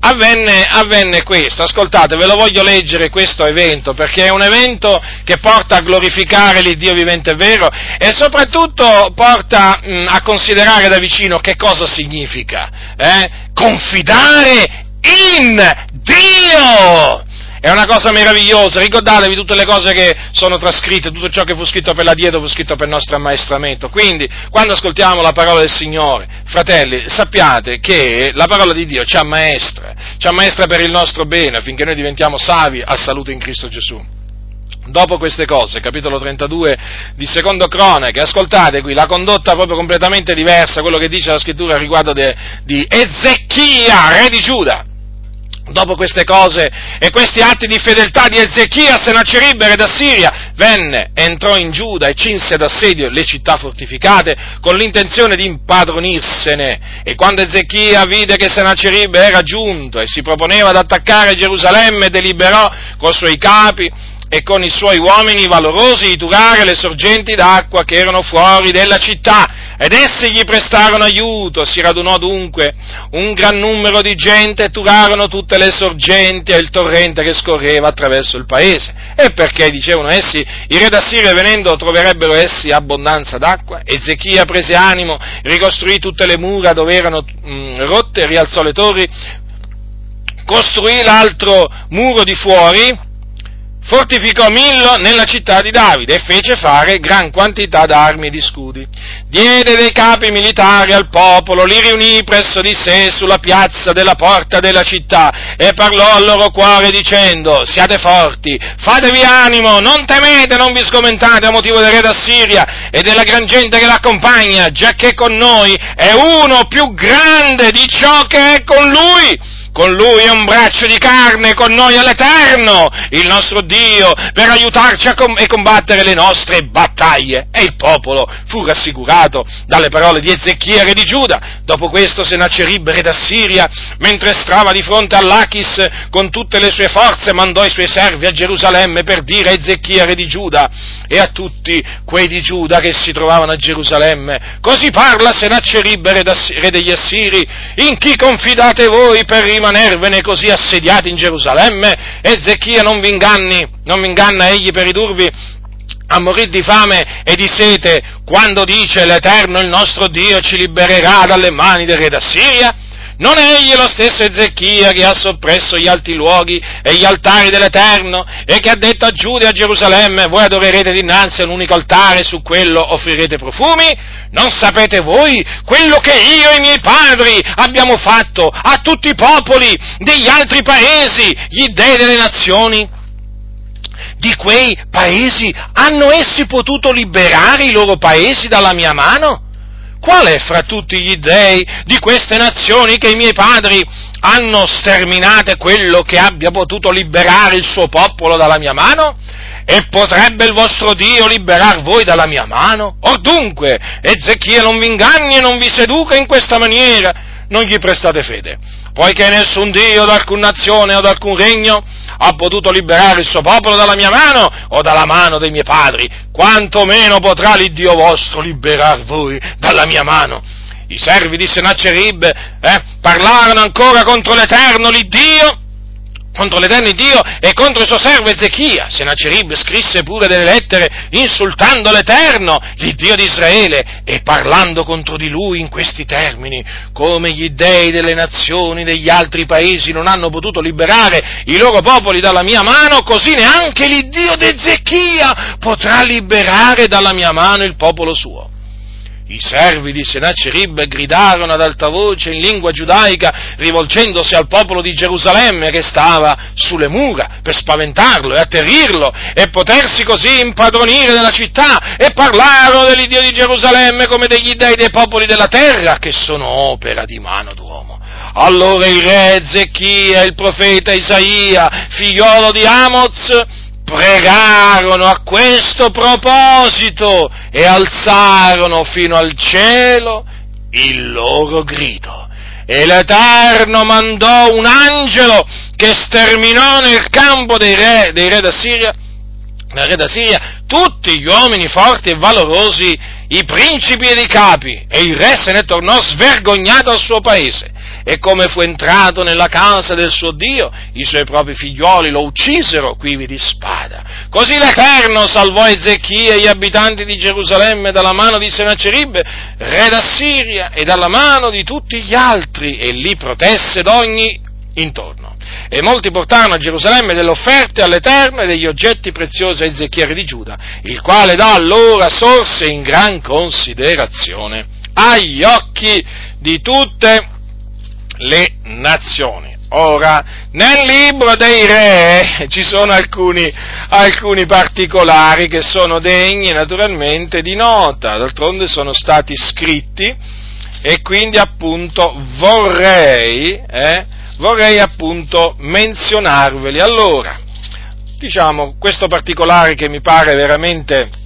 avvenne, avvenne questo, ascoltate, ve lo voglio leggere questo evento, perché è un evento che porta a glorificare l'Iddio vivente e vero e soprattutto porta mh, a considerare da vicino che cosa significa eh? confidare in Dio! È una cosa meravigliosa, ricordatevi tutte le cose che sono trascritte, tutto ciò che fu scritto per la dieta fu scritto per il nostro ammaestramento. Quindi, quando ascoltiamo la parola del Signore, fratelli, sappiate che la parola di Dio ci ammaestra, ci ammaestra per il nostro bene, affinché noi diventiamo savi a salute in Cristo Gesù. Dopo queste cose, capitolo 32 di Secondo Cronache, ascoltate qui la condotta proprio completamente diversa, quello che dice la scrittura riguardo de, di Ezechia, re di Giuda dopo queste cose e questi atti di fedeltà di Ezechia, Sennacherib, re d'Assiria, venne, entrò in Giuda e cinse d'assedio le città fortificate con l'intenzione di impadronirsene. E quando Ezechia vide che Sennacherib era giunto e si proponeva ad attaccare Gerusalemme, deliberò con i suoi capi e con i suoi uomini valorosi di turare le sorgenti d'acqua che erano fuori della città ed essi gli prestarono aiuto, si radunò dunque un gran numero di gente e turarono tutte le sorgenti e il torrente che scorreva attraverso il paese. E perché, dicevano essi, i re d'Assiria venendo troverebbero essi abbondanza d'acqua? Ezechia prese animo, ricostruì tutte le mura dove erano mh, rotte, rialzò le torri, costruì l'altro muro di fuori, fortificò Millo nella città di Davide e fece fare gran quantità d'armi e di scudi. Diede dei capi militari al popolo, li riunì presso di sé sulla piazza della porta della città e parlò al loro cuore dicendo, siate forti, fatevi animo, non temete, non vi sgomentate a motivo del re d'Assiria e della gran gente che l'accompagna, giacché con noi è uno più grande di ciò che è con lui con lui è un braccio di carne, con noi è l'Eterno, il nostro Dio, per aiutarci a com- combattere le nostre battaglie. E il popolo fu rassicurato dalle parole di Ezechia, re di Giuda. Dopo questo Sennacherib, re d'Assiria, mentre stava di fronte all'Achis con tutte le sue forze, mandò i suoi servi a Gerusalemme per dire a Ezechia, re di Giuda, e a tutti quei di Giuda che si trovavano a Gerusalemme, così parla Sennacherib, re, re degli Assiri, in chi confidate voi per rimanervene così assediati in Gerusalemme? Ezechia non vi inganni, non vi inganna egli per ridurvi a morire di fame e di sete quando dice l'Eterno il nostro Dio ci libererà dalle mani del re d'Assiria? Non è egli lo stesso Ezechia che ha soppresso gli alti luoghi e gli altari dell'Eterno e che ha detto a Giuda e a Gerusalemme voi adorerete dinanzi a un unico altare su quello offrirete profumi? Non sapete voi quello che io e i miei padri abbiamo fatto a tutti i popoli degli altri paesi, gli dei delle nazioni? Di quei paesi hanno essi potuto liberare i loro paesi dalla mia mano? Qual è fra tutti gli dei di queste nazioni che i miei padri hanno sterminate quello che abbia potuto liberare il suo popolo dalla mia mano? E potrebbe il vostro Dio liberar voi dalla mia mano? Or dunque, Ezechia non vi inganni e non vi seduca in questa maniera, non gli prestate fede, poiché nessun Dio d'alcun nazione o d'alcun regno ha potuto liberare il suo popolo dalla mia mano o dalla mano dei miei padri, quanto meno potrà l'Iddio vostro liberar voi dalla mia mano. I servi di Sennacherib eh, parlarono ancora contro l'Eterno, l'Iddio, contro l'Eterno Dio e contro il suo servo Ezechia. Senacerib scrisse pure delle lettere insultando l'Eterno, l'Iddio di Israele, e parlando contro di lui in questi termini, come gli dei delle nazioni, degli altri paesi non hanno potuto liberare i loro popoli dalla mia mano, così neanche l'Iddio di Ezechia potrà liberare dalla mia mano il popolo suo. I servi di Sennacherib gridarono ad alta voce in lingua giudaica, rivolgendosi al popolo di Gerusalemme che stava sulle mura per spaventarlo e atterrirlo e potersi così impadronire della città e parlarono dell'Iddio di Gerusalemme come degli dei dei popoli della terra che sono opera di mano d'uomo. Allora il re Ezechia il profeta Isaia, figliolo di Amoz, pregarono a questo proposito e alzarono fino al cielo il loro grido. E l'Eterno mandò un angelo che sterminò nel campo dei re, dei re d'Assiria, nel re d'Assiria tutti gli uomini forti e valorosi, i principi ed i capi, e il re se ne tornò svergognato al suo paese e come fu entrato nella casa del suo Dio, i suoi propri figlioli lo uccisero quivi di spada. Così l'Eterno salvò Ezechia e gli abitanti di Gerusalemme dalla mano di Sennacherib, re d'Assiria, e dalla mano di tutti gli altri, e li protesse d'ogni intorno. E molti portarono a Gerusalemme delle offerte all'Eterno e degli oggetti preziosi a Ezechia di Giuda, il quale da allora sorse in gran considerazione agli occhi di tutte le nazioni. Ora, nel libro dei re ci sono alcuni, alcuni, particolari che sono degni naturalmente di nota, d'altronde sono stati scritti e quindi appunto vorrei, eh, vorrei appunto menzionarveli. Allora, diciamo, questo particolare che mi pare veramente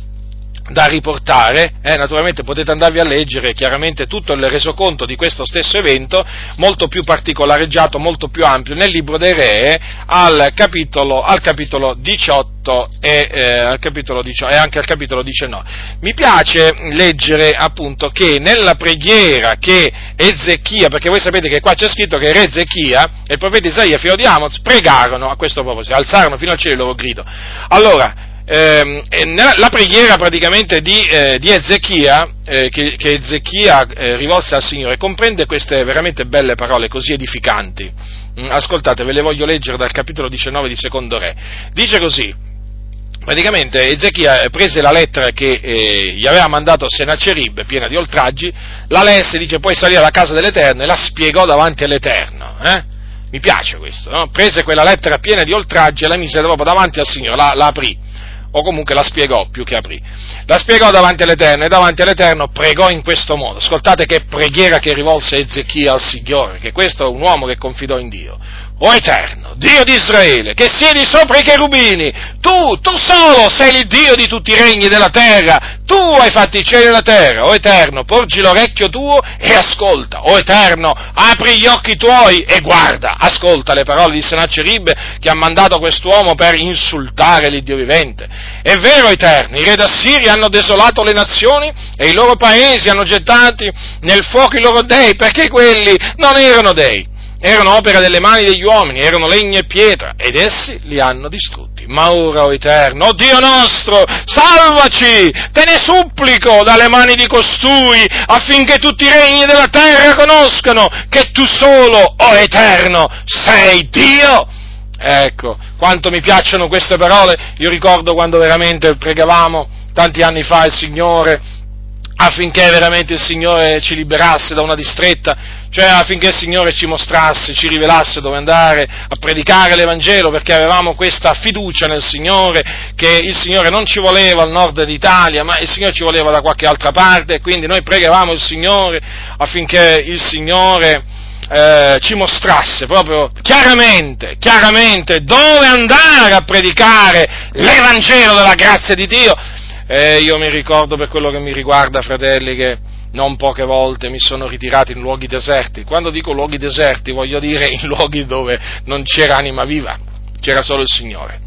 da riportare, eh, naturalmente potete andarvi a leggere chiaramente tutto il resoconto di questo stesso evento, molto più particolareggiato, molto più ampio, nel libro dei re, al capitolo, al capitolo 18 e, eh, al capitolo 18, e anche al capitolo 19. Mi piace leggere appunto che nella preghiera che Ezechia, perché voi sapete che qua c'è scritto che Re Ezechia e il profeta Isaia, figlio di Amos, pregarono a questo proposito, alzarono fino al cielo il loro grido. Allora, eh, la preghiera praticamente di, eh, di Ezechia, eh, che, che, Ezechia eh, rivolse al Signore, comprende queste veramente belle parole così edificanti. Mm, ascoltate, ve le voglio leggere dal capitolo 19 di Secondo Re. Dice così, praticamente Ezechia prese la lettera che eh, gli aveva mandato Senacerib, piena di oltraggi, la lesse, dice poi salì alla casa dell'Eterno e la spiegò davanti all'Eterno. Eh? Mi piace questo, no? prese quella lettera piena di oltraggi e la mise proprio davanti al Signore, la, la aprì o comunque la spiegò più che aprì. La spiegò davanti all'Eterno e davanti all'Eterno pregò in questo modo. Ascoltate che preghiera che rivolse Ezechia al Signore, che questo è un uomo che confidò in Dio o Eterno, Dio di Israele, che siedi sopra i cherubini, tu, tu solo sei il Dio di tutti i regni della terra, tu hai fatto i cieli e la terra, o Eterno, porgi l'orecchio tuo e ascolta, o Eterno, apri gli occhi tuoi e guarda, ascolta le parole di Sennacherib che ha mandato quest'uomo per insultare l'Iddio vivente. È vero, Eterno, i re d'Assiria hanno desolato le nazioni e i loro paesi hanno gettati nel fuoco i loro dei, perché quelli non erano dei erano opera delle mani degli uomini, erano legno e pietra, ed essi li hanno distrutti. Ma ora, o Eterno, oh Dio nostro, salvaci, te ne supplico dalle mani di costui, affinché tutti i regni della terra conoscano che tu solo, o Eterno, sei Dio. Ecco, quanto mi piacciono queste parole, io ricordo quando veramente pregavamo tanti anni fa il Signore affinché veramente il Signore ci liberasse da una distretta, cioè affinché il Signore ci mostrasse, ci rivelasse dove andare a predicare l'Evangelo, perché avevamo questa fiducia nel Signore, che il Signore non ci voleva al nord d'Italia, ma il Signore ci voleva da qualche altra parte, e quindi noi pregavamo il Signore affinché il Signore eh, ci mostrasse proprio chiaramente, chiaramente dove andare a predicare l'Evangelo della grazia di Dio, e io mi ricordo per quello che mi riguarda, fratelli, che non poche volte mi sono ritirato in luoghi deserti. Quando dico luoghi deserti voglio dire in luoghi dove non c'era anima viva, c'era solo il Signore.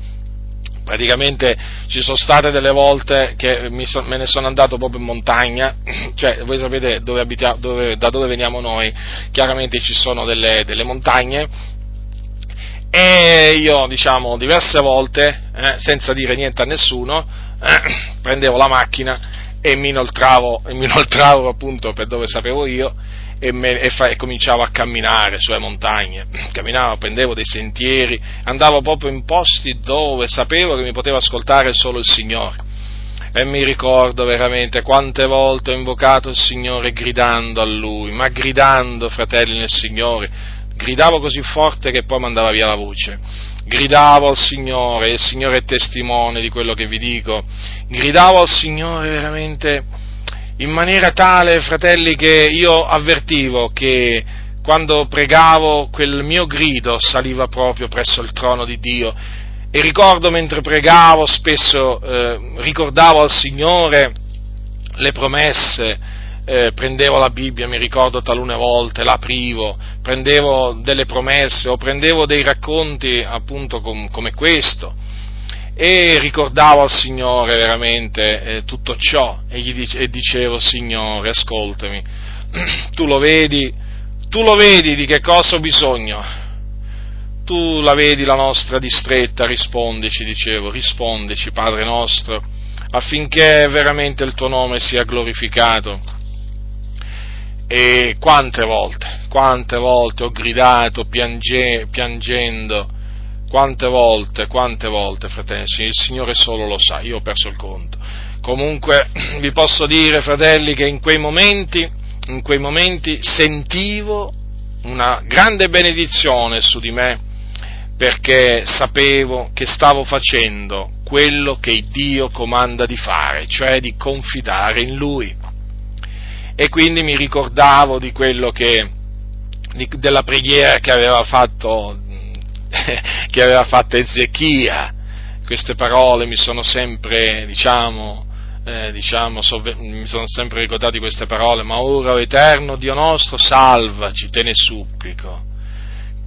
Praticamente ci sono state delle volte che so, me ne sono andato proprio in montagna, *clears throat* cioè voi sapete dove abitiamo, dove, da dove veniamo noi, chiaramente ci sono delle, delle montagne e io diciamo diverse volte, eh, senza dire niente a nessuno, eh, *clears throat* prendevo la macchina e mi inoltravo, mi inoltravo appunto per dove sapevo io e, me, e, fa, e, cominciavo a camminare sulle montagne, *clears throat* camminavo, prendevo dei sentieri, andavo proprio in posti dove sapevo che mi poteva ascoltare solo il Signore. E mi ricordo veramente quante volte ho invocato il Signore gridando a Lui, ma gridando, fratelli nel Signore, gridavo così forte che poi mandava via la voce gridavo al Signore, il Signore è testimone di quello che vi dico, gridavo al Signore veramente in maniera tale, fratelli, che io avvertivo che quando pregavo quel mio grido saliva proprio presso il trono di Dio. E ricordo mentre pregavo spesso eh, ricordavo al Signore le promesse eh, prendevo la Bibbia, mi ricordo talune volte, l'aprivo, prendevo delle promesse o prendevo dei racconti appunto com, come questo. E ricordavo al Signore veramente eh, tutto ciò. E, gli dice, e dicevo Signore ascoltami, *clears throat* tu lo vedi, tu lo vedi di che cosa ho bisogno, tu la vedi la nostra distretta, rispondici, dicevo, rispondici Padre nostro, affinché veramente il tuo nome sia glorificato e quante volte, quante volte ho gridato piange, piangendo, quante volte, quante volte, fratelli, il Signore solo lo sa, io ho perso il conto. Comunque *clears throat* vi posso dire, fratelli, che in quei momenti, in quei momenti sentivo una grande benedizione su di me, perché sapevo che stavo facendo quello che Dio comanda di fare, cioè di confidare in Lui e quindi mi ricordavo di quello che, di, della preghiera che aveva fatto, *laughs* che aveva fatto Ezechia. Queste parole mi sono sempre, diciamo, eh, diciamo, sovve- mi sono sempre ricordati queste parole, ma ora, o eterno Dio nostro, salvaci, te ne supplico.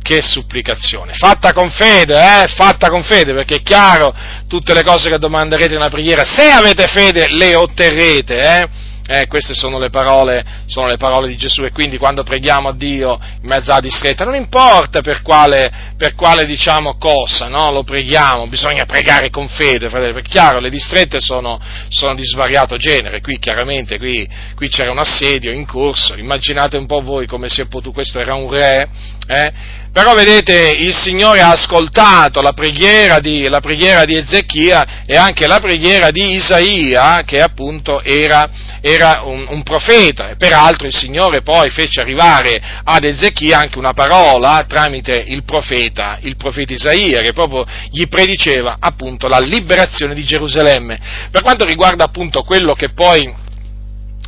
Che supplicazione, fatta con fede, eh, fatta con fede, perché è chiaro, tutte le cose che domanderete nella preghiera, se avete fede le otterrete, eh, eh, queste sono le, parole, sono le, parole, di Gesù e quindi quando preghiamo a Dio in mezzo alla discreta, non importa per quale, per quale diciamo, cosa, no? lo preghiamo, bisogna pregare con fede, fratello, perché chiaro le distrette sono, sono di svariato genere, qui chiaramente qui, qui, c'era un assedio in corso, immaginate un po' voi come si è potuto, questo era un re, eh? Però vedete, il Signore ha ascoltato la preghiera, di, la preghiera di Ezechia e anche la preghiera di Isaia, che appunto era, era un, un, profeta peraltro il Signore poi fece arrivare ad Ezechia anche una parola tramite il profeta, il profeta Isaia, che proprio gli prediceva appunto la liberazione di Gerusalemme. Per quanto riguarda appunto quello che poi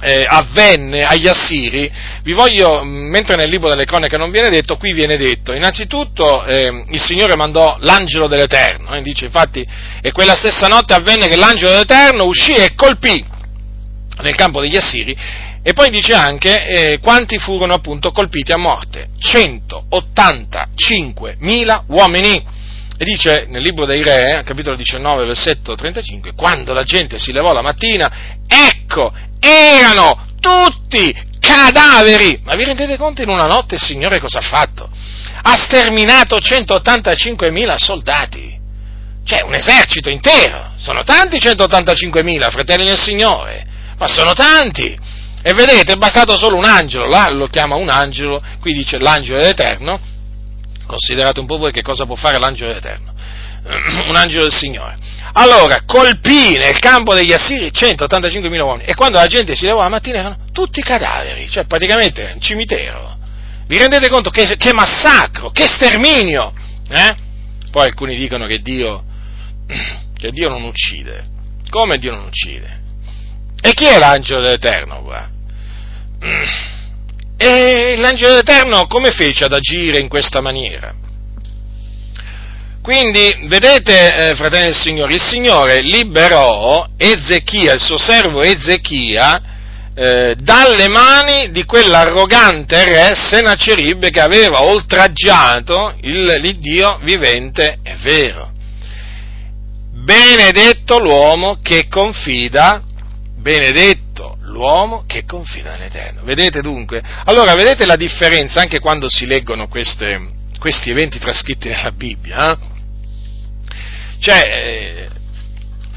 eh, avvenne agli Assiri, vi voglio, mentre nel libro delle cronache non viene detto, qui viene detto, innanzitutto eh, il Signore mandò l'angelo dell'Eterno, eh, dice infatti, e quella stessa notte avvenne che l'angelo dell'Eterno uscì e colpì nel campo degli Assiri, e poi dice anche eh, quanti furono appunto colpiti a morte, 185.000 uomini. E dice nel libro dei Re, capitolo 19, versetto 35, quando la gente si levò la mattina, ecco, erano tutti cadaveri. Ma vi rendete conto in una notte il Signore cosa ha fatto? Ha sterminato 185.000 soldati. Cioè un esercito intero. Sono tanti 185.000, fratelli del Signore. Ma sono tanti. E vedete, è bastato solo un angelo, là lo chiama un angelo, qui dice l'angelo dell'Eterno. Considerate un po' voi che cosa può fare l'angelo dell'Eterno. *clears throat* un angelo del Signore allora, colpì nel campo degli Assiri 185.000 uomini e quando la gente si levò la mattina erano tutti cadaveri, cioè praticamente un cimitero. Vi rendete conto che, che massacro, che sterminio? Eh? Poi alcuni dicono che Dio, *clears throat* che Dio non uccide. Come Dio non uccide? E chi è l'angelo dell'Eterno qua? *clears throat* E l'angelo dell'Eterno come fece ad agire in questa maniera? Quindi, vedete, eh, fratelli del Signore, il Signore liberò Ezechia, il suo servo Ezechia, eh, dalle mani di quell'arrogante re Senacerib che aveva oltraggiato il, l'Iddio vivente e vero. Benedetto l'uomo che confida, benedetto l'uomo che confida nell'Eterno. Vedete dunque? Allora, vedete la differenza anche quando si leggono queste, questi eventi trascritti nella Bibbia? Eh? Cioè, eh,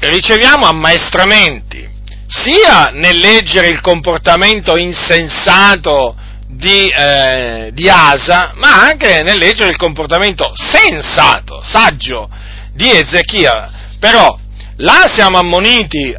riceviamo ammaestramenti sia nel leggere il comportamento insensato di, eh, di, Asa, ma anche nel leggere il comportamento sensato, saggio di Ezechia. Però là siamo ammoniti,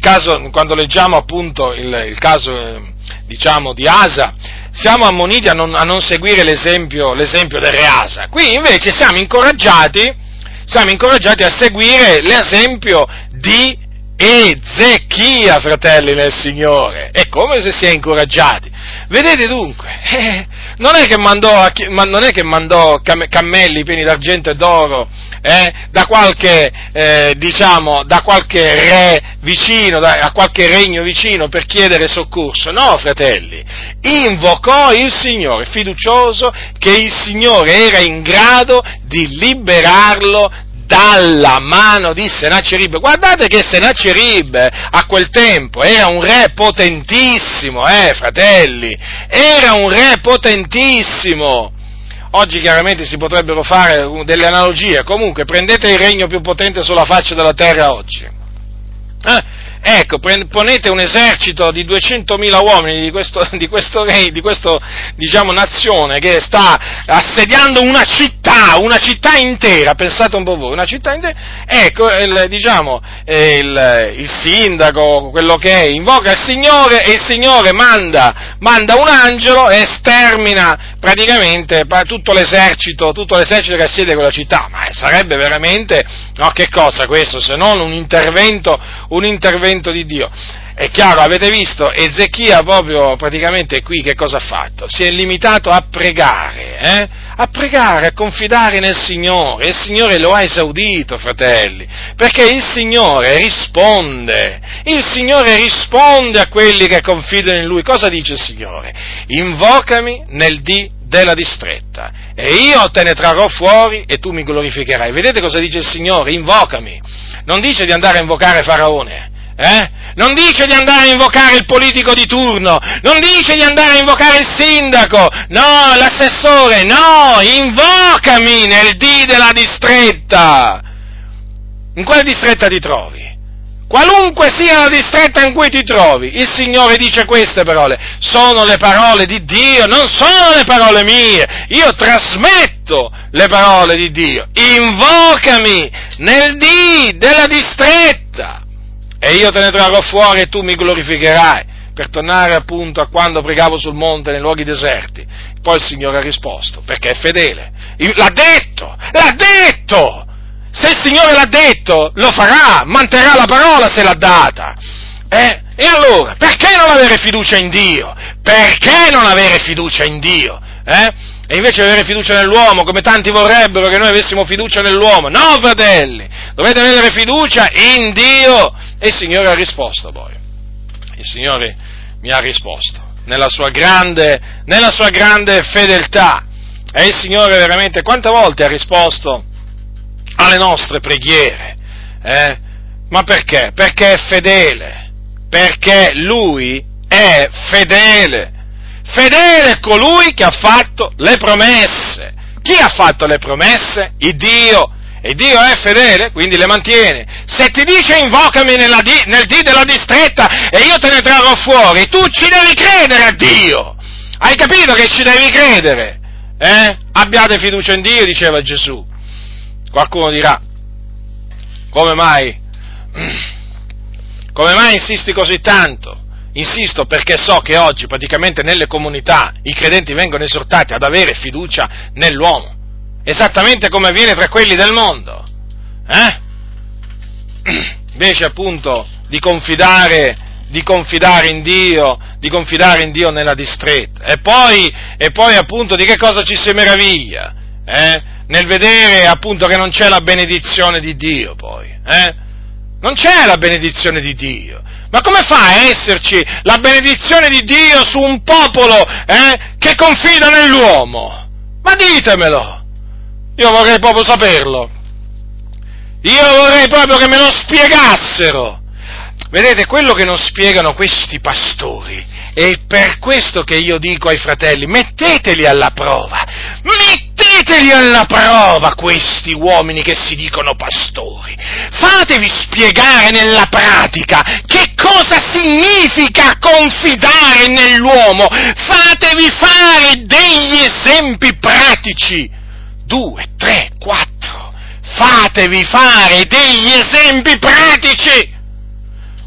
caso, quando leggiamo appunto il, il caso eh, diciamo, di Asa, siamo ammoniti a non, a non seguire l'esempio, l'esempio del re Asa. Qui invece siamo incoraggiati siamo incoraggiati a seguire l'esempio di Ezechia, fratelli nel Signore. È come se si è incoraggiati. Vedete dunque, *laughs* eh, non, è mandò, non, è che mandò, cammelli pieni d'argento e d'oro eh, da, qualche, eh, diciamo, da qualche re vicino, da, a qualche regno vicino per chiedere soccorso. No, fratelli, invocò il Signore, fiducioso che il Signore era in grado di liberarlo dalla mano di Senacerib. Guardate che Senacerib a quel tempo era un re potentissimo, eh, fratelli, era un re potentissimo. Oggi chiaramente si potrebbero fare delle analogie, comunque prendete il regno più potente sulla faccia della terra oggi. Eh? Ecco, ponete un esercito di 200.000 uomini di questo, *laughs* di questo re, di questa diciamo, nazione che sta assediando una città, una città intera, pensate un po' voi, una città intera, ecco, il, diciamo, il, il, sindaco, quello che è, invoca il Signore e il Signore manda, manda un angelo e stermina praticamente tutto l'esercito, tutto l'esercito che assiede quella città, ma sarebbe veramente, no, che cosa questo, se non un intervento, un intervento di Dio. È chiaro, avete visto, Ezechia proprio praticamente qui che cosa ha fatto? Si è limitato a pregare, eh? A pregare, a confidare nel Signore, il Signore lo ha esaudito, fratelli, perché il Signore risponde, il Signore risponde a quelli che confidano in Lui. Cosa dice il Signore? Invocami nel dì della distretta e io te ne trarrò fuori e tu mi glorificherai. Vedete cosa dice il Signore? Invocami. Non dice di andare a invocare Faraone, eh? Non dice di andare a invocare il politico di turno, non dice di andare a invocare il sindaco, no, l'assessore, no, invocami nel dì della distretta. In quale distretta ti trovi? Qualunque sia la distretta in cui ti trovi, il Signore dice queste parole, sono le parole di Dio, non sono le parole mie, io trasmetto le parole di Dio, invocami nel dì della distretta. E io te ne trarrò fuori e tu mi glorificherai per tornare appunto a quando pregavo sul monte nei luoghi deserti. Poi il Signore ha risposto, perché è fedele. L'ha detto, l'ha detto! Se il Signore l'ha detto, lo farà, manterrà la parola se l'ha data. Eh? E allora, perché non avere fiducia in Dio? Perché non avere fiducia in Dio? Eh? E invece avere fiducia nell'uomo, come tanti vorrebbero che noi avessimo fiducia nell'uomo. No, fratelli, dovete avere fiducia in Dio. E il Signore ha risposto poi. Il Signore mi ha risposto nella sua grande, nella sua grande fedeltà. E il Signore veramente quante volte ha risposto alle nostre preghiere? Eh? Ma perché? Perché è fedele, perché Lui è fedele. Fedele è colui che ha fatto le promesse. Chi ha fatto le promesse? Il Dio. E Dio è fedele, quindi le mantiene. Se ti dice invocami di, nel dì della distretta e io te ne trarrò fuori, tu ci devi credere a Dio. Hai capito che ci devi credere? Eh? Abbiate fiducia in Dio, diceva Gesù. Qualcuno dirà, come mai? *clears throat* Come mai insisti così tanto? Insisto perché so che oggi praticamente nelle comunità i credenti vengono esortati ad avere fiducia nell'uomo esattamente come avviene tra quelli del mondo. Eh? Invece appunto di confidare, di confidare in Dio, di confidare in Dio nella distretta. E poi, e poi appunto di che cosa ci si meraviglia? Eh? Nel vedere appunto che non c'è la benedizione di Dio poi. Eh? Non c'è la benedizione di Dio. Ma come fa a esserci la benedizione di Dio su un popolo eh, che confida nell'uomo? Ma ditemelo! Io vorrei proprio saperlo. Io vorrei proprio che me lo spiegassero. Vedete, quello che non spiegano questi pastori, è per questo che io dico ai fratelli, metteteli alla prova, metteteli alla prova questi uomini che si dicono pastori, fatevi spiegare nella pratica che cosa significa confidare nell'uomo, fatevi fare degli esempi pratici due, tre, quattro. Fatevi fare degli esempi pratici.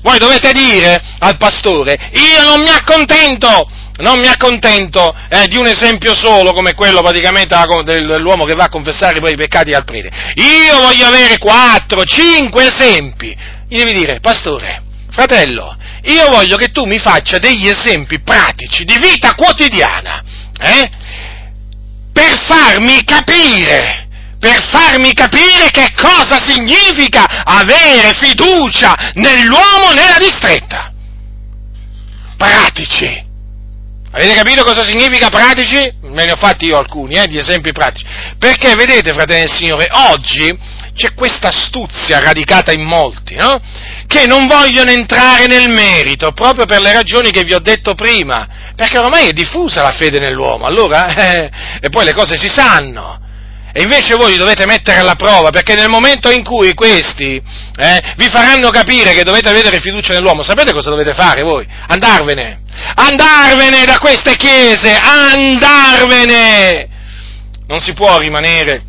Voi dovete dire al pastore, io non mi accontento, non mi accontento eh, di un esempio solo come quello praticamente dell'uomo che va a confessare poi i peccati al prete. Io voglio avere quattro, cinque esempi. Gli devi dire, pastore, fratello, io voglio che tu mi faccia degli esempi pratici di vita quotidiana. Eh? Per farmi capire, per farmi capire che cosa significa avere fiducia nell'uomo nella distretta. Pratici. Avete capito cosa significa pratici? Me ne ho fatti io alcuni, eh, di esempi pratici. Perché vedete, fratelli del Signore, oggi c'è questa astuzia radicata in molti, no? Che non vogliono entrare nel merito, proprio per le ragioni che vi ho detto prima, perché ormai è diffusa la fede nell'uomo, allora, *laughs* eh, e poi le cose si sanno. E invece voi li dovete mettere alla prova, perché nel momento in cui questi eh, vi faranno capire che dovete avere fiducia nell'uomo, sapete cosa dovete fare voi? Andarvene! Andarvene da queste chiese! Andarvene! Non si può rimanere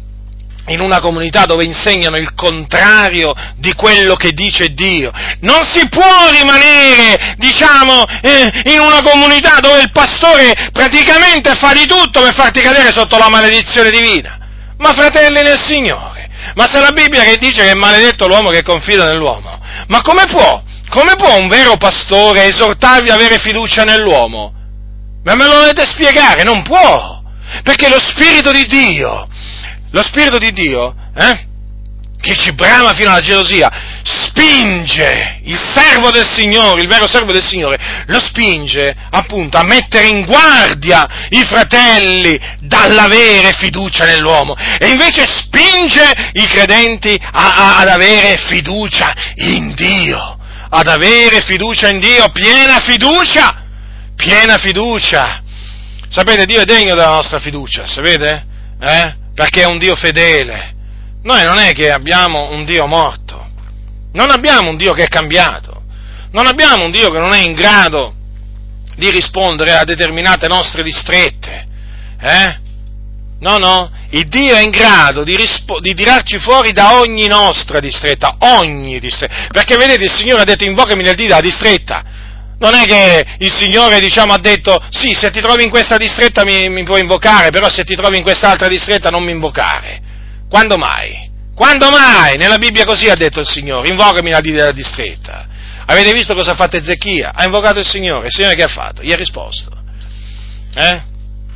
in una comunità dove insegnano il contrario di quello che dice Dio. Non si può rimanere, diciamo, eh, in una comunità dove il pastore praticamente fa di tutto per farti cadere sotto la maledizione divina. Ma fratelli nel Signore, ma se la Bibbia che dice che è maledetto l'uomo che confida nell'uomo, ma come può, come può un vero pastore esortarvi a avere fiducia nell'uomo? Ma me lo dovete spiegare, non può, perché lo Spirito di Dio lo Spirito di Dio, eh, che ci brama fino alla gelosia, spinge il servo del Signore, il vero servo del Signore, lo spinge appunto a mettere in guardia i fratelli dall'avere fiducia nell'uomo. E invece spinge i credenti a, a, ad avere fiducia in Dio, ad avere fiducia in Dio, piena fiducia, piena fiducia. Sapete, Dio è degno della nostra fiducia, sapete? Eh? perché è un Dio fedele. Noi non è che abbiamo un Dio morto, non abbiamo un Dio che è cambiato, non abbiamo un Dio che non è in grado di rispondere a determinate nostre distrette. Eh? No, no, il Dio è in grado di, rispo- di, tirarci fuori da ogni nostra distretta, ogni distretta. Perché vedete, il Signore ha detto invocami nel dì della distretta. Non è che il Signore, diciamo, ha detto, sì, se ti trovi in questa distretta mi, mi puoi invocare, però se ti trovi in quest'altra distretta non mi invocare. Quando mai? Quando mai? Nella Bibbia così ha detto il Signore, invocami nel dì della distretta. Avete visto cosa ha fatto Ezechia? Ha invocato il Signore. Il Signore che ha fatto? Gli ha risposto. Eh?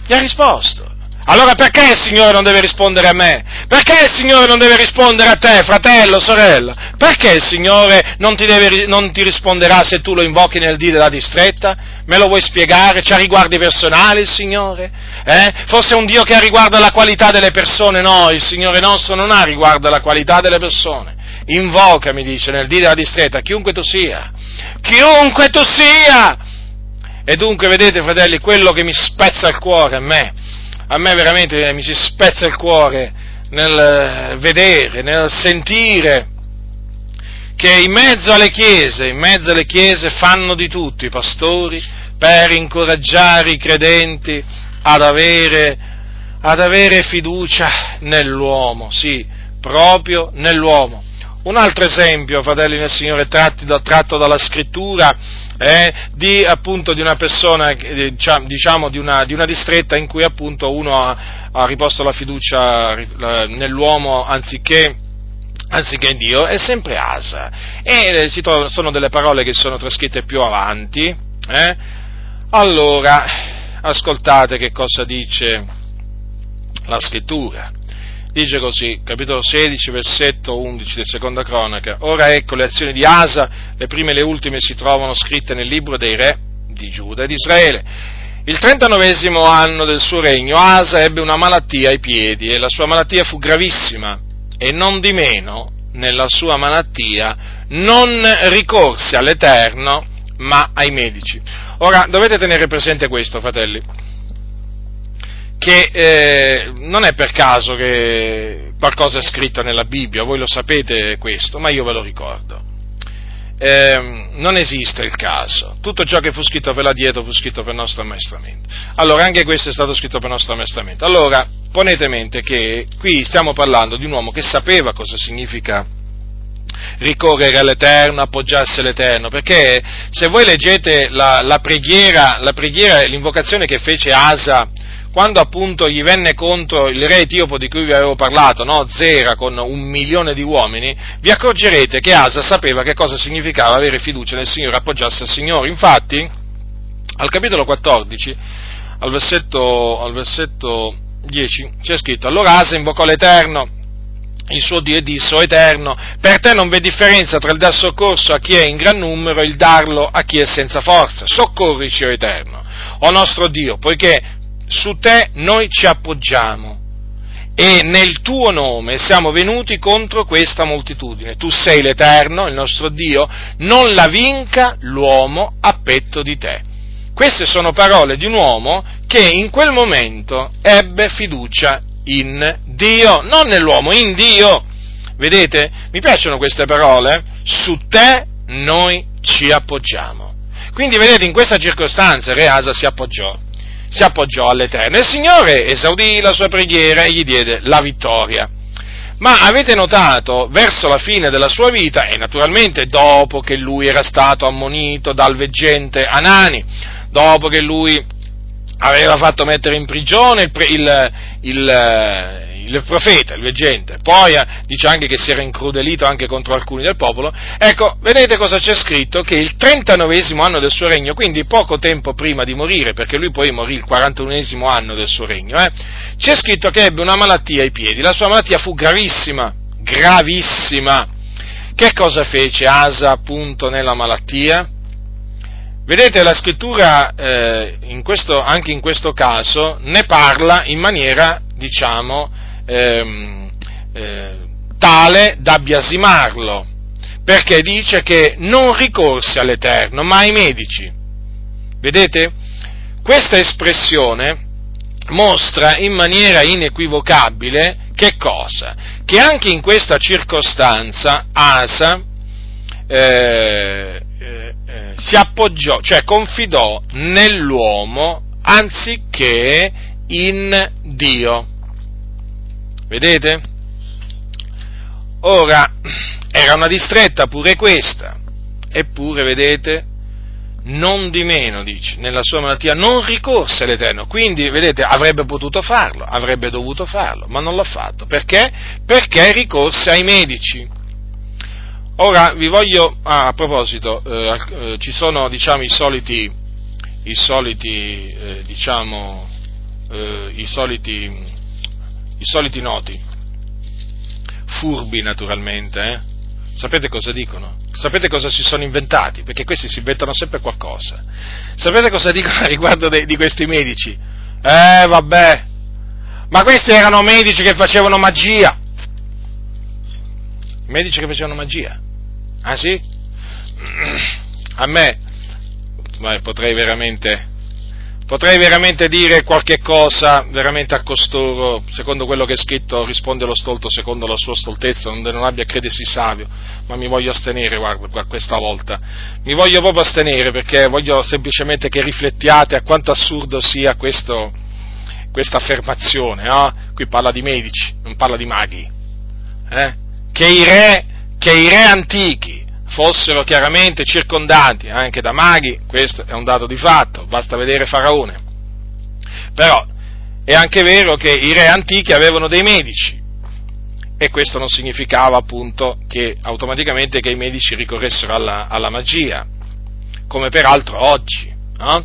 Gli ha risposto. Allora perché il Signore non deve rispondere a me? Perché il Signore non deve rispondere a te, fratello, sorella? Perché il Signore non ti, deve, non ti risponderà se tu lo invochi nel dì della distretta? Me lo vuoi spiegare? C'ha riguardi personali il Signore? Eh? Forse è un Dio che ha riguardo alla qualità delle persone? No, il Signore nostro non ha riguardo alla qualità delle persone. Invoca, mi dice, nel dì della distretta, chiunque tu sia. Chiunque tu sia! E dunque, vedete, fratelli, quello che mi spezza il cuore a me, a me veramente mi si spezza il cuore nel vedere, nel sentire che in mezzo alle chiese, in mezzo alle chiese fanno di tutto i pastori per incoraggiare i credenti ad avere, ad avere fiducia nell'uomo, sì, proprio nell'uomo. Un altro esempio, fratelli nel Signore, tratto dalla scrittura, eh, di, appunto, di una persona, diciamo, di una, di una, distretta in cui appunto uno ha, ha riposto la fiducia nell'uomo anziché, anziché in Dio, è sempre Asa. E eh, trovano, sono delle parole che sono trascritte più avanti. Eh? Allora, ascoltate che cosa dice la scrittura dice così, capitolo 16, versetto 11 di Seconda Cronaca, ora ecco le azioni di Asa, le prime e le ultime si trovano scritte nel libro dei re di Giuda e di Israele. Il 39 anno del suo regno Asa ebbe una malattia ai piedi e la sua malattia fu gravissima e non di meno nella sua malattia non ricorse all'Eterno ma ai medici. Ora dovete tenere presente questo, fratelli che eh, non è per caso che qualcosa è scritto nella Bibbia, voi lo sapete questo, ma io ve lo ricordo. Eh, non esiste il caso. Tutto ciò che fu scritto per la dieta fu scritto per il nostro ammaestramento. Allora, anche questo è stato scritto per il nostro ammaestramento. Allora, ponete mente che qui stiamo parlando di un uomo che sapeva cosa significa ricorrere all'Eterno, appoggiarsi all'Eterno, perché se voi leggete la, la preghiera, la preghiera, l'invocazione che fece Asa quando appunto gli venne contro il re etiopo di cui vi avevo parlato, no? Zera con un milione di uomini, vi accorgerete che Asa sapeva che cosa significava avere fiducia nel Signore, appoggiarsi al Signore. Infatti, al capitolo 14, al versetto, al versetto 10, c'è scritto, allora Asa invocò l'Eterno, il suo Dio e disse, o Eterno, per te non v'è differenza tra il dar soccorso a chi è in gran numero e il darlo a chi è senza forza. Soccorrici, o Eterno, o nostro Dio, poiché su te noi ci appoggiamo e nel tuo nome siamo venuti contro questa moltitudine. Tu sei l'Eterno, il nostro Dio, non la vinca l'uomo a petto di te. Queste sono parole di un uomo che in quel momento ebbe fiducia in Dio, non nell'uomo, in Dio. Vedete? Mi piacciono queste parole? Su te noi ci appoggiamo. Quindi vedete, in questa circostanza Re Asa si appoggiò si appoggiò all'Eterno. Il Signore esaudì la sua preghiera e gli diede la vittoria. Ma avete notato, verso la fine della sua vita, e naturalmente dopo che lui era stato ammonito dal veggente Anani, dopo che lui aveva fatto mettere in prigione il, il, il, il profeta, il veggente, poi eh, dice anche che si era incrudelito anche contro alcuni del popolo, ecco, vedete cosa c'è scritto? Che il 39 anno del suo regno, quindi poco tempo prima di morire, perché lui poi morì il 41 anno del suo regno, eh, c'è scritto che ebbe una malattia ai piedi, la sua malattia fu gravissima, gravissima. Che cosa fece Asa appunto nella malattia? Vedete, la scrittura eh, in questo, anche in questo caso ne parla in maniera, diciamo, ehm, eh, tale da biasimarlo, perché dice che non ricorse all'Eterno, ma ai medici. Vedete? Questa espressione mostra in maniera inequivocabile che cosa? Che anche in questa circostanza Asa eh, eh, eh, si appoggiò, cioè confidò nell'uomo anziché in Dio. Vedete? Ora, era una distretta pure questa, eppure, vedete, non di meno, dice, nella sua malattia non ricorse all'Eterno, quindi, vedete, avrebbe potuto farlo, avrebbe dovuto farlo, ma non l'ha fatto, perché? Perché ricorse ai medici. Ora, vi voglio, ah, a proposito, eh, eh, ci sono, diciamo, i soliti, i soliti, eh, diciamo, eh, i soliti, i soliti noti, furbi naturalmente, eh? Sapete cosa dicono? Sapete cosa si sono inventati? Perché questi si inventano sempre qualcosa. Sapete cosa dicono riguardo de, di questi medici? Eh, vabbè, ma questi erano medici che facevano magia. Medici che facevano magia. Ah sì? *clears throat* A me, beh, potrei veramente potrei veramente dire qualche cosa veramente a costoro, secondo quello che è scritto, risponde lo stolto secondo la sua stoltezza, onde non abbia credersi savio, ma mi voglio astenere, guarda, questa volta. Mi voglio proprio astenere perché voglio semplicemente che riflettiate a quanto assurdo sia questo, questa affermazione, no? Qui parla di medici, non parla di maghi. Eh? Che, i re, che i re antichi fossero chiaramente circondati anche da maghi, questo è un dato di fatto, basta vedere Faraone. Però è anche vero che i re antichi avevano dei medici e questo non significava appunto che automaticamente che i medici ricorressero alla, alla magia, come peraltro oggi. No?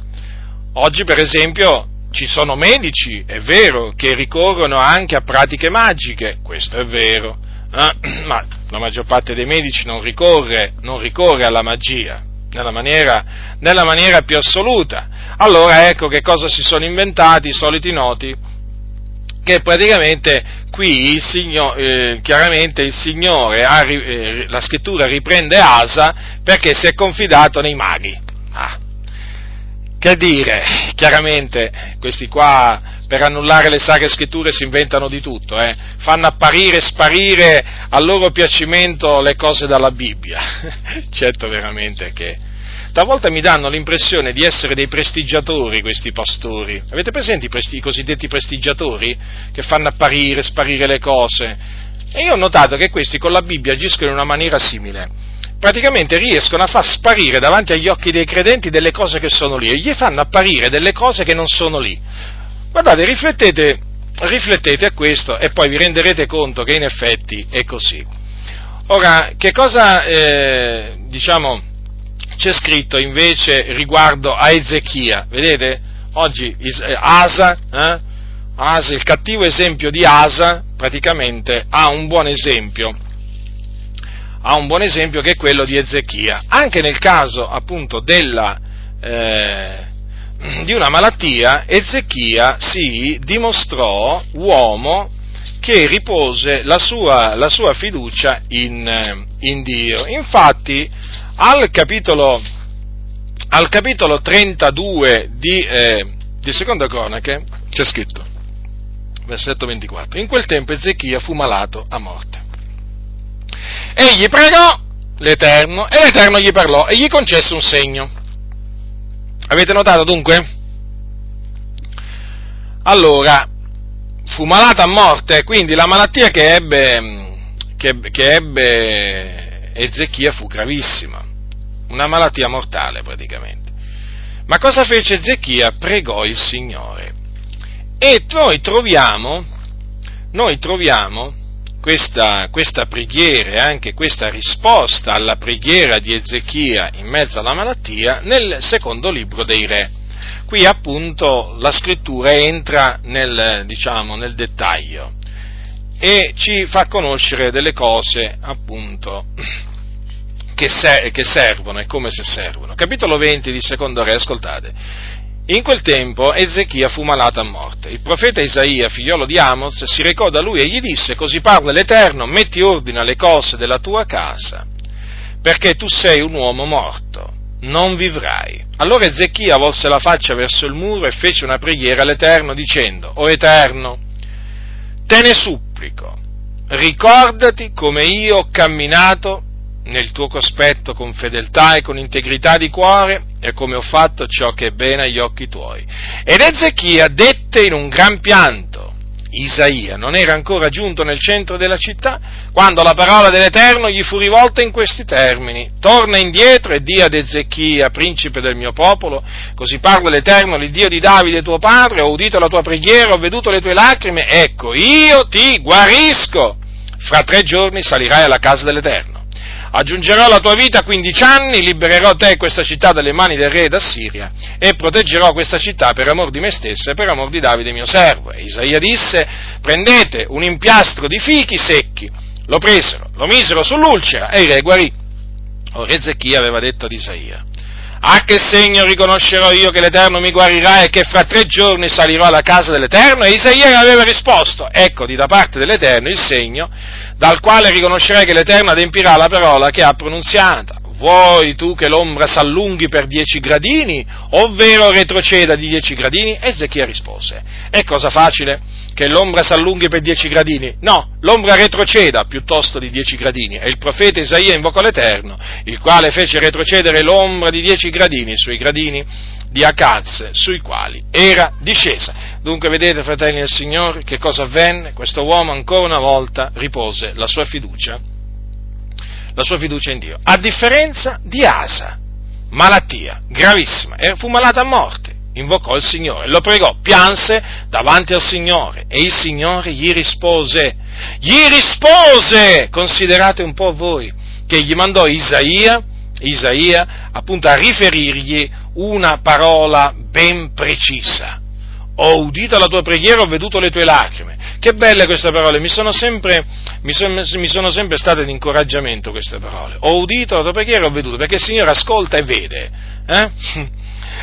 Oggi per esempio ci sono medici, è vero, che ricorrono anche a pratiche magiche, questo è vero, eh? *clears throat* ma la maggior parte dei medici non ricorre, non ricorre alla magia nella maniera, nella maniera, più assoluta. Allora ecco che cosa si sono inventati i soliti noti, che praticamente qui il Signore, eh, chiaramente il Signore, ha, eh, la scrittura riprende Asa perché si è confidato nei maghi. Ah. Che dire, *laughs* chiaramente questi qua per annullare le sacre scritture si inventano di tutto, eh? fanno apparire e sparire a loro piacimento le cose dalla Bibbia. *laughs* certo veramente che talvolta mi danno l'impressione di essere dei prestigiatori questi pastori. Avete presenti i, presti, i cosiddetti prestigiatori che fanno apparire e sparire le cose? E io ho notato che questi con la Bibbia agiscono in una maniera simile. Praticamente riescono a far sparire davanti agli occhi dei credenti delle cose che sono lì e gli fanno apparire delle cose che non sono lì. Guardate, riflettete, riflettete a questo e poi vi renderete conto che in effetti è così. Ora, che cosa, eh, diciamo, c'è scritto invece riguardo a Ezechia? Vedete? Oggi eh, Asa, eh? Asa, il cattivo esempio di Asa, praticamente ha un buon esempio, ha un buon esempio che è quello di Ezechia. Anche nel caso appunto della, eh, di una malattia, Ezechia si dimostrò uomo che ripose la sua, la sua fiducia in, in, Dio. Infatti, al capitolo, al capitolo 32 di, eh, di Seconda Cronache c'è scritto, versetto 24, in quel tempo Ezechia fu malato a morte. Egli pregò l'Eterno e l'Eterno gli parlò e gli concesse un segno Avete notato dunque? Allora, fu malata a morte, quindi la malattia che ebbe, che, che ebbe Ezechia fu gravissima, una malattia mortale praticamente. Ma cosa fece Ezechia? Pregò il Signore. E noi troviamo, noi troviamo questa, questa preghiera e anche questa risposta alla preghiera di Ezechia in mezzo alla malattia nel secondo libro dei re. Qui appunto la scrittura entra nel, diciamo, nel dettaglio e ci fa conoscere delle cose appunto che, ser- che servono e come se servono. Capitolo 20 di secondo re, ascoltate. In quel tempo Ezechia fu malato a morte. Il profeta Isaia, figliolo di Amos, si recò da lui e gli disse, così parla l'Eterno, metti ordine alle cose della tua casa, perché tu sei un uomo morto, non vivrai. Allora Ezechia volse la faccia verso il muro e fece una preghiera all'Eterno dicendo, O Eterno, te ne supplico, ricordati come io ho camminato nel tuo cospetto con fedeltà e con integrità di cuore e come ho fatto ciò che è bene agli occhi tuoi. Ed Ezechia dette in un gran pianto Isaia non era ancora giunto nel centro della città, quando la parola dell'Eterno gli fu rivolta in questi termini. Torna indietro e di ad Ezechia, principe del mio popolo, così parla l'Eterno, l'Iddio di Davide tuo padre, ho udito la tua preghiera, ho veduto le tue lacrime, ecco, io ti guarisco. Fra tre giorni salirai alla casa dell'Eterno aggiungerò alla tua vita 15 anni, libererò te e questa città dalle mani del re d'Assiria e proteggerò questa città per amor di me stesso e per amor di Davide mio servo. E Isaia disse, prendete un impiastro di fichi secchi, lo presero, lo misero sull'ulcera e il re guarì. Ora Ezechia aveva detto ad Isaia, a che segno riconoscerò io che l'Eterno mi guarirà e che fra tre giorni salirò alla casa dell'Eterno? E Isaia aveva risposto, eccoti da parte dell'Eterno il segno dal quale riconoscerai che l'Eterno adempirà la parola che ha pronunziata. Vuoi tu che l'ombra s'allunghi per dieci gradini, ovvero retroceda di dieci gradini? Ezechia rispose, è cosa facile che l'ombra s'allunghi per dieci gradini? No, l'ombra retroceda piuttosto di dieci gradini. E il profeta Isaia invocò l'Eterno, il quale fece retrocedere l'ombra di dieci gradini sui gradini di Acaz sui quali era discesa. Dunque vedete, fratelli del Signore, che cosa avvenne? Questo uomo ancora una volta ripose la sua fiducia, la sua fiducia in Dio. A differenza di Asa, malattia gravissima, e fu malata a morte. Invocò il Signore, lo pregò, pianse davanti al Signore e il Signore gli rispose, gli rispose, considerate un po' voi, che gli mandò Isaia, Isaia appunto a riferirgli una parola ben precisa. Ho udito la tua preghiera, ho veduto le tue lacrime. Che belle queste parole, mi sono sempre, mi sono, mi sono sempre state di incoraggiamento queste parole. Ho udito la tua preghiera, ho veduto, perché il Signore ascolta e vede. Eh? *laughs*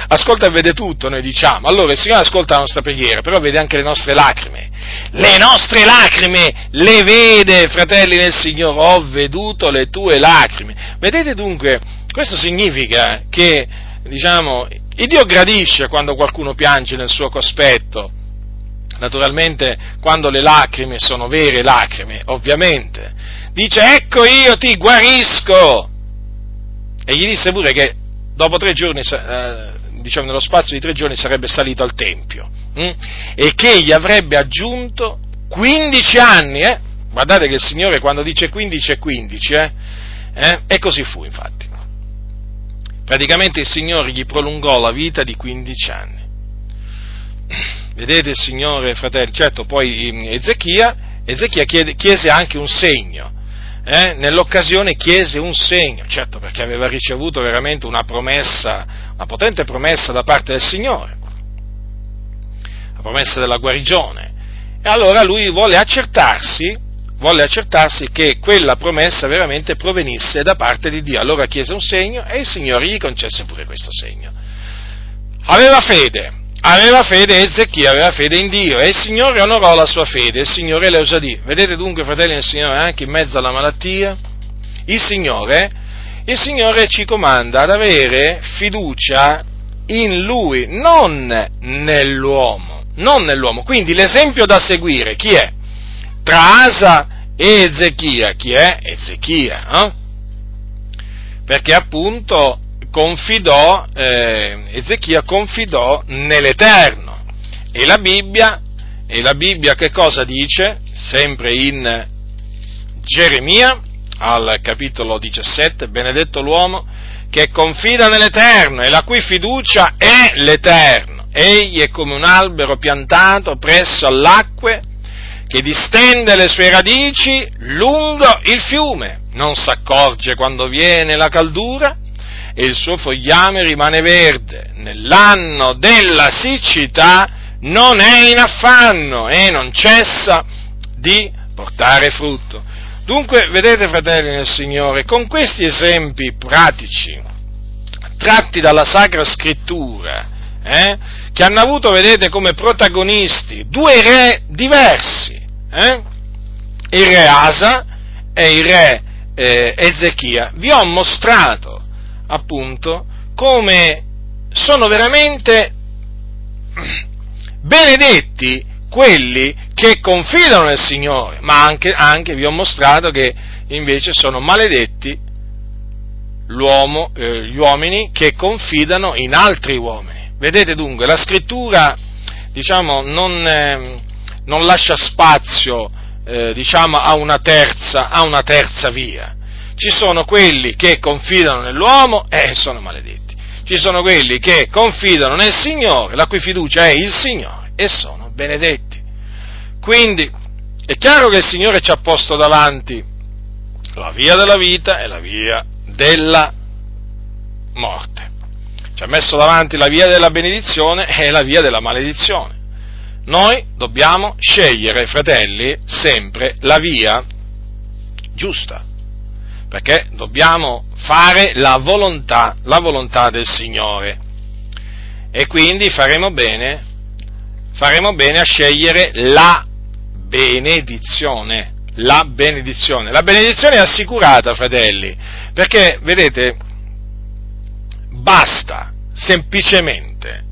Ascolta e vede tutto, noi diciamo. Allora il Signore ascolta la nostra preghiera, però vede anche le nostre lacrime. Le nostre lacrime le vede, fratelli nel Signore. Ho veduto le tue lacrime. Vedete dunque, questo significa che diciamo, il Dio gradisce quando qualcuno piange nel suo cospetto, naturalmente quando le lacrime sono vere lacrime, ovviamente. Dice, ecco io ti guarisco! E gli disse pure che dopo tre giorni, eh, diciamo nello spazio di tre giorni, sarebbe salito al Tempio hm? e che gli avrebbe aggiunto 15 anni, eh? Guardate che il Signore quando dice 15 è 15, eh? eh? E così fu, infatti. Praticamente il Signore gli prolungò la vita di 15 anni. Vedete il Signore, fratelli, certo poi mm, Ezechia, Ezechia chiese anche un segno, eh? nell'occasione chiese un segno, certo perché aveva ricevuto veramente una promessa, una potente promessa da parte del Signore, la promessa della guarigione. E allora lui vuole accertarsi volle accertarsi che quella promessa veramente provenisse da parte di Dio. Allora chiese un segno e il Signore gli concesse pure questo segno. Aveva fede, aveva fede Ezechia, aveva fede in Dio e il Signore onorò la sua fede, il Signore le usadì. Vedete dunque, fratelli del Signore, anche in mezzo alla malattia, il Signore, il Signore ci comanda ad avere fiducia in Lui, non nell'uomo, non nell'uomo. Quindi l'esempio da seguire chi è? Tra Asa e Ezechia. Chi è? Ezechia, eh? Perché appunto confidò, eh, Ezechia confidò nell'Eterno. E la Bibbia, e la Bibbia che cosa dice? Sempre in Geremia, al capitolo 17, benedetto l'uomo che confida nell'Eterno e la cui fiducia è l'Eterno. Egli è come un albero piantato presso all'acque che distende le sue radici lungo il fiume, non s'accorge quando viene la caldura e il suo fogliame rimane verde. Nell'anno della siccità non è in affanno e non cessa di portare frutto. Dunque, vedete fratelli nel Signore, con questi esempi pratici, tratti dalla Sacra Scrittura, eh, che hanno avuto, vedete, come protagonisti due re diversi, eh? il re Asa e il re eh, Ezechia, vi ho mostrato appunto come sono veramente *clears throat* benedetti quelli che confidano nel Signore, ma anche, anche vi ho mostrato che invece sono maledetti eh, gli uomini che confidano in altri uomini. Vedete dunque, la scrittura, diciamo, non, eh, non lascia spazio, eh, diciamo, a una, terza, a una terza via. Ci sono quelli che confidano nell'uomo e sono maledetti. Ci sono quelli che confidano nel Signore, la cui fiducia è il Signore, e sono benedetti. Quindi è chiaro che il Signore ci ha posto davanti la via della vita e la via della morte. Ci ha messo davanti la via della benedizione e la via della maledizione. Noi dobbiamo scegliere, fratelli, sempre la via giusta, perché dobbiamo fare la volontà, la volontà del Signore. E quindi faremo bene, faremo bene a scegliere la benedizione. La benedizione. La benedizione è assicurata, fratelli, perché, vedete, basta semplicemente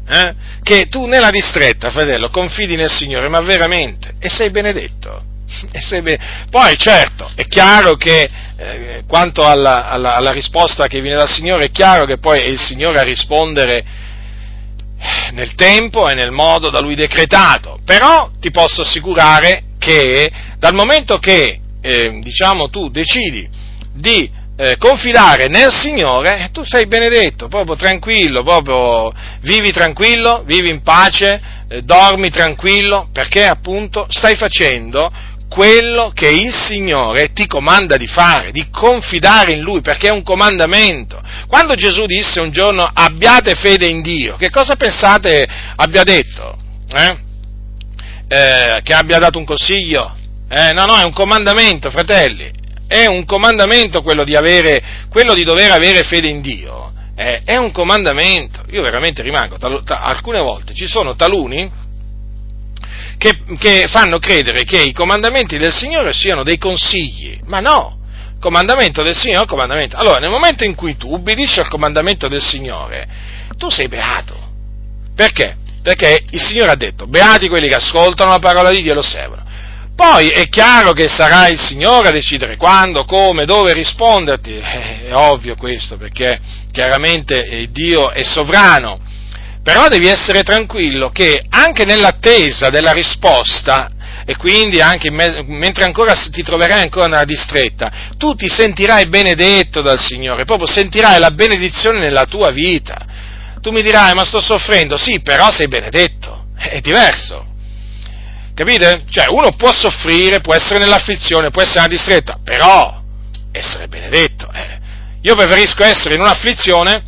eh, che tu nella distretta, fratello, confidi nel Signore, ma veramente, e sei benedetto. *laughs* E sei ben... Poi certo, è chiaro che eh, quanto alla, alla, alla, risposta che viene dal Signore, è chiaro che poi è il Signore a rispondere nel tempo e nel modo da Lui decretato, però ti posso assicurare che dal momento che eh, diciamo, tu decidi di eh, confidare nel Signore, tu sei benedetto, proprio tranquillo, proprio vivi tranquillo, vivi in pace, eh, dormi tranquillo, perché appunto stai facendo quello che il Signore ti comanda di fare, di confidare in Lui, perché è un comandamento. Quando Gesù disse un giorno abbiate fede in Dio, che cosa pensate abbia detto? Eh? Eh, che abbia dato un consiglio? Eh, no, no, è un comandamento, fratelli è un comandamento quello di, avere, quello di dover avere fede in Dio, eh, è un comandamento. Io veramente rimango, tal, tal, alcune volte ci sono taluni che, che fanno credere che i comandamenti del Signore siano dei consigli, ma no, comandamento del Signore comandamento. Allora, nel momento in cui tu ubbidisci al comandamento del Signore, tu sei beato. Perché? Perché il Signore ha detto, beati quelli che ascoltano la parola di Dio e lo osservano. Poi è chiaro che sarà il Signore a decidere quando, come, dove risponderti, *laughs* è ovvio questo, perché chiaramente Dio è sovrano, però devi essere tranquillo che anche nell'attesa della risposta, e quindi anche me- mentre ancora ti troverai ancora nella distretta, tu ti sentirai benedetto dal Signore, proprio sentirai la benedizione nella tua vita. Tu mi dirai, ma sto soffrendo, sì, però sei benedetto, è diverso. Capite? Cioè, uno può soffrire, può essere nell'afflizione, può essere nella distretta, però essere benedetto. Eh. Io preferisco essere in un'afflizione,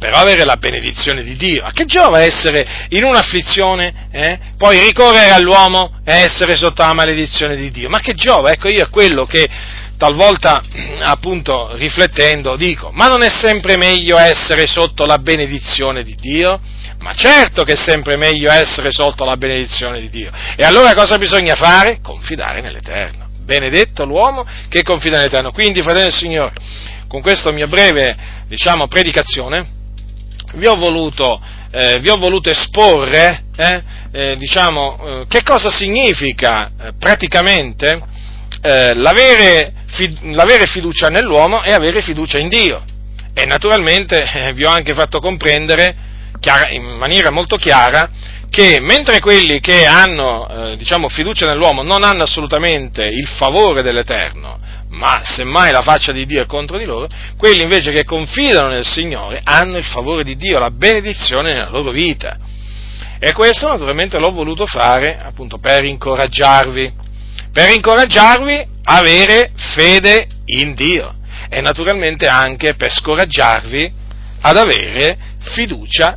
però avere la benedizione di Dio. A che giova essere in un'afflizione, eh? poi ricorrere all'uomo e essere sotto la maledizione di Dio? Ma che giova? Ecco, io è quello che talvolta, *clears throat* appunto, riflettendo, dico, ma non è sempre meglio essere sotto la benedizione di Dio? Ma certo che è sempre meglio essere sotto la benedizione di Dio. E allora cosa bisogna fare? Confidare nell'Eterno. Benedetto l'uomo che confida nell'Eterno. Quindi, fratelli del Signore, con questa mia breve, diciamo, predicazione, vi ho voluto, eh, vi ho voluto esporre, eh, eh, diciamo, eh, che cosa significa eh, praticamente eh, l'avere, fi, l'avere fiducia nell'uomo e avere fiducia in Dio. E naturalmente vi ho anche fatto comprendere chiara, in maniera molto chiara che mentre quelli che hanno eh, diciamo, fiducia nell'uomo non hanno assolutamente il favore dell'Eterno, ma semmai la faccia di Dio è contro di loro, quelli invece che confidano nel Signore hanno il favore di Dio, la benedizione nella loro vita. E questo naturalmente l'ho voluto fare appunto per incoraggiarvi, per incoraggiarvi a avere fede in Dio e naturalmente anche per scoraggiarvi ad avere fiducia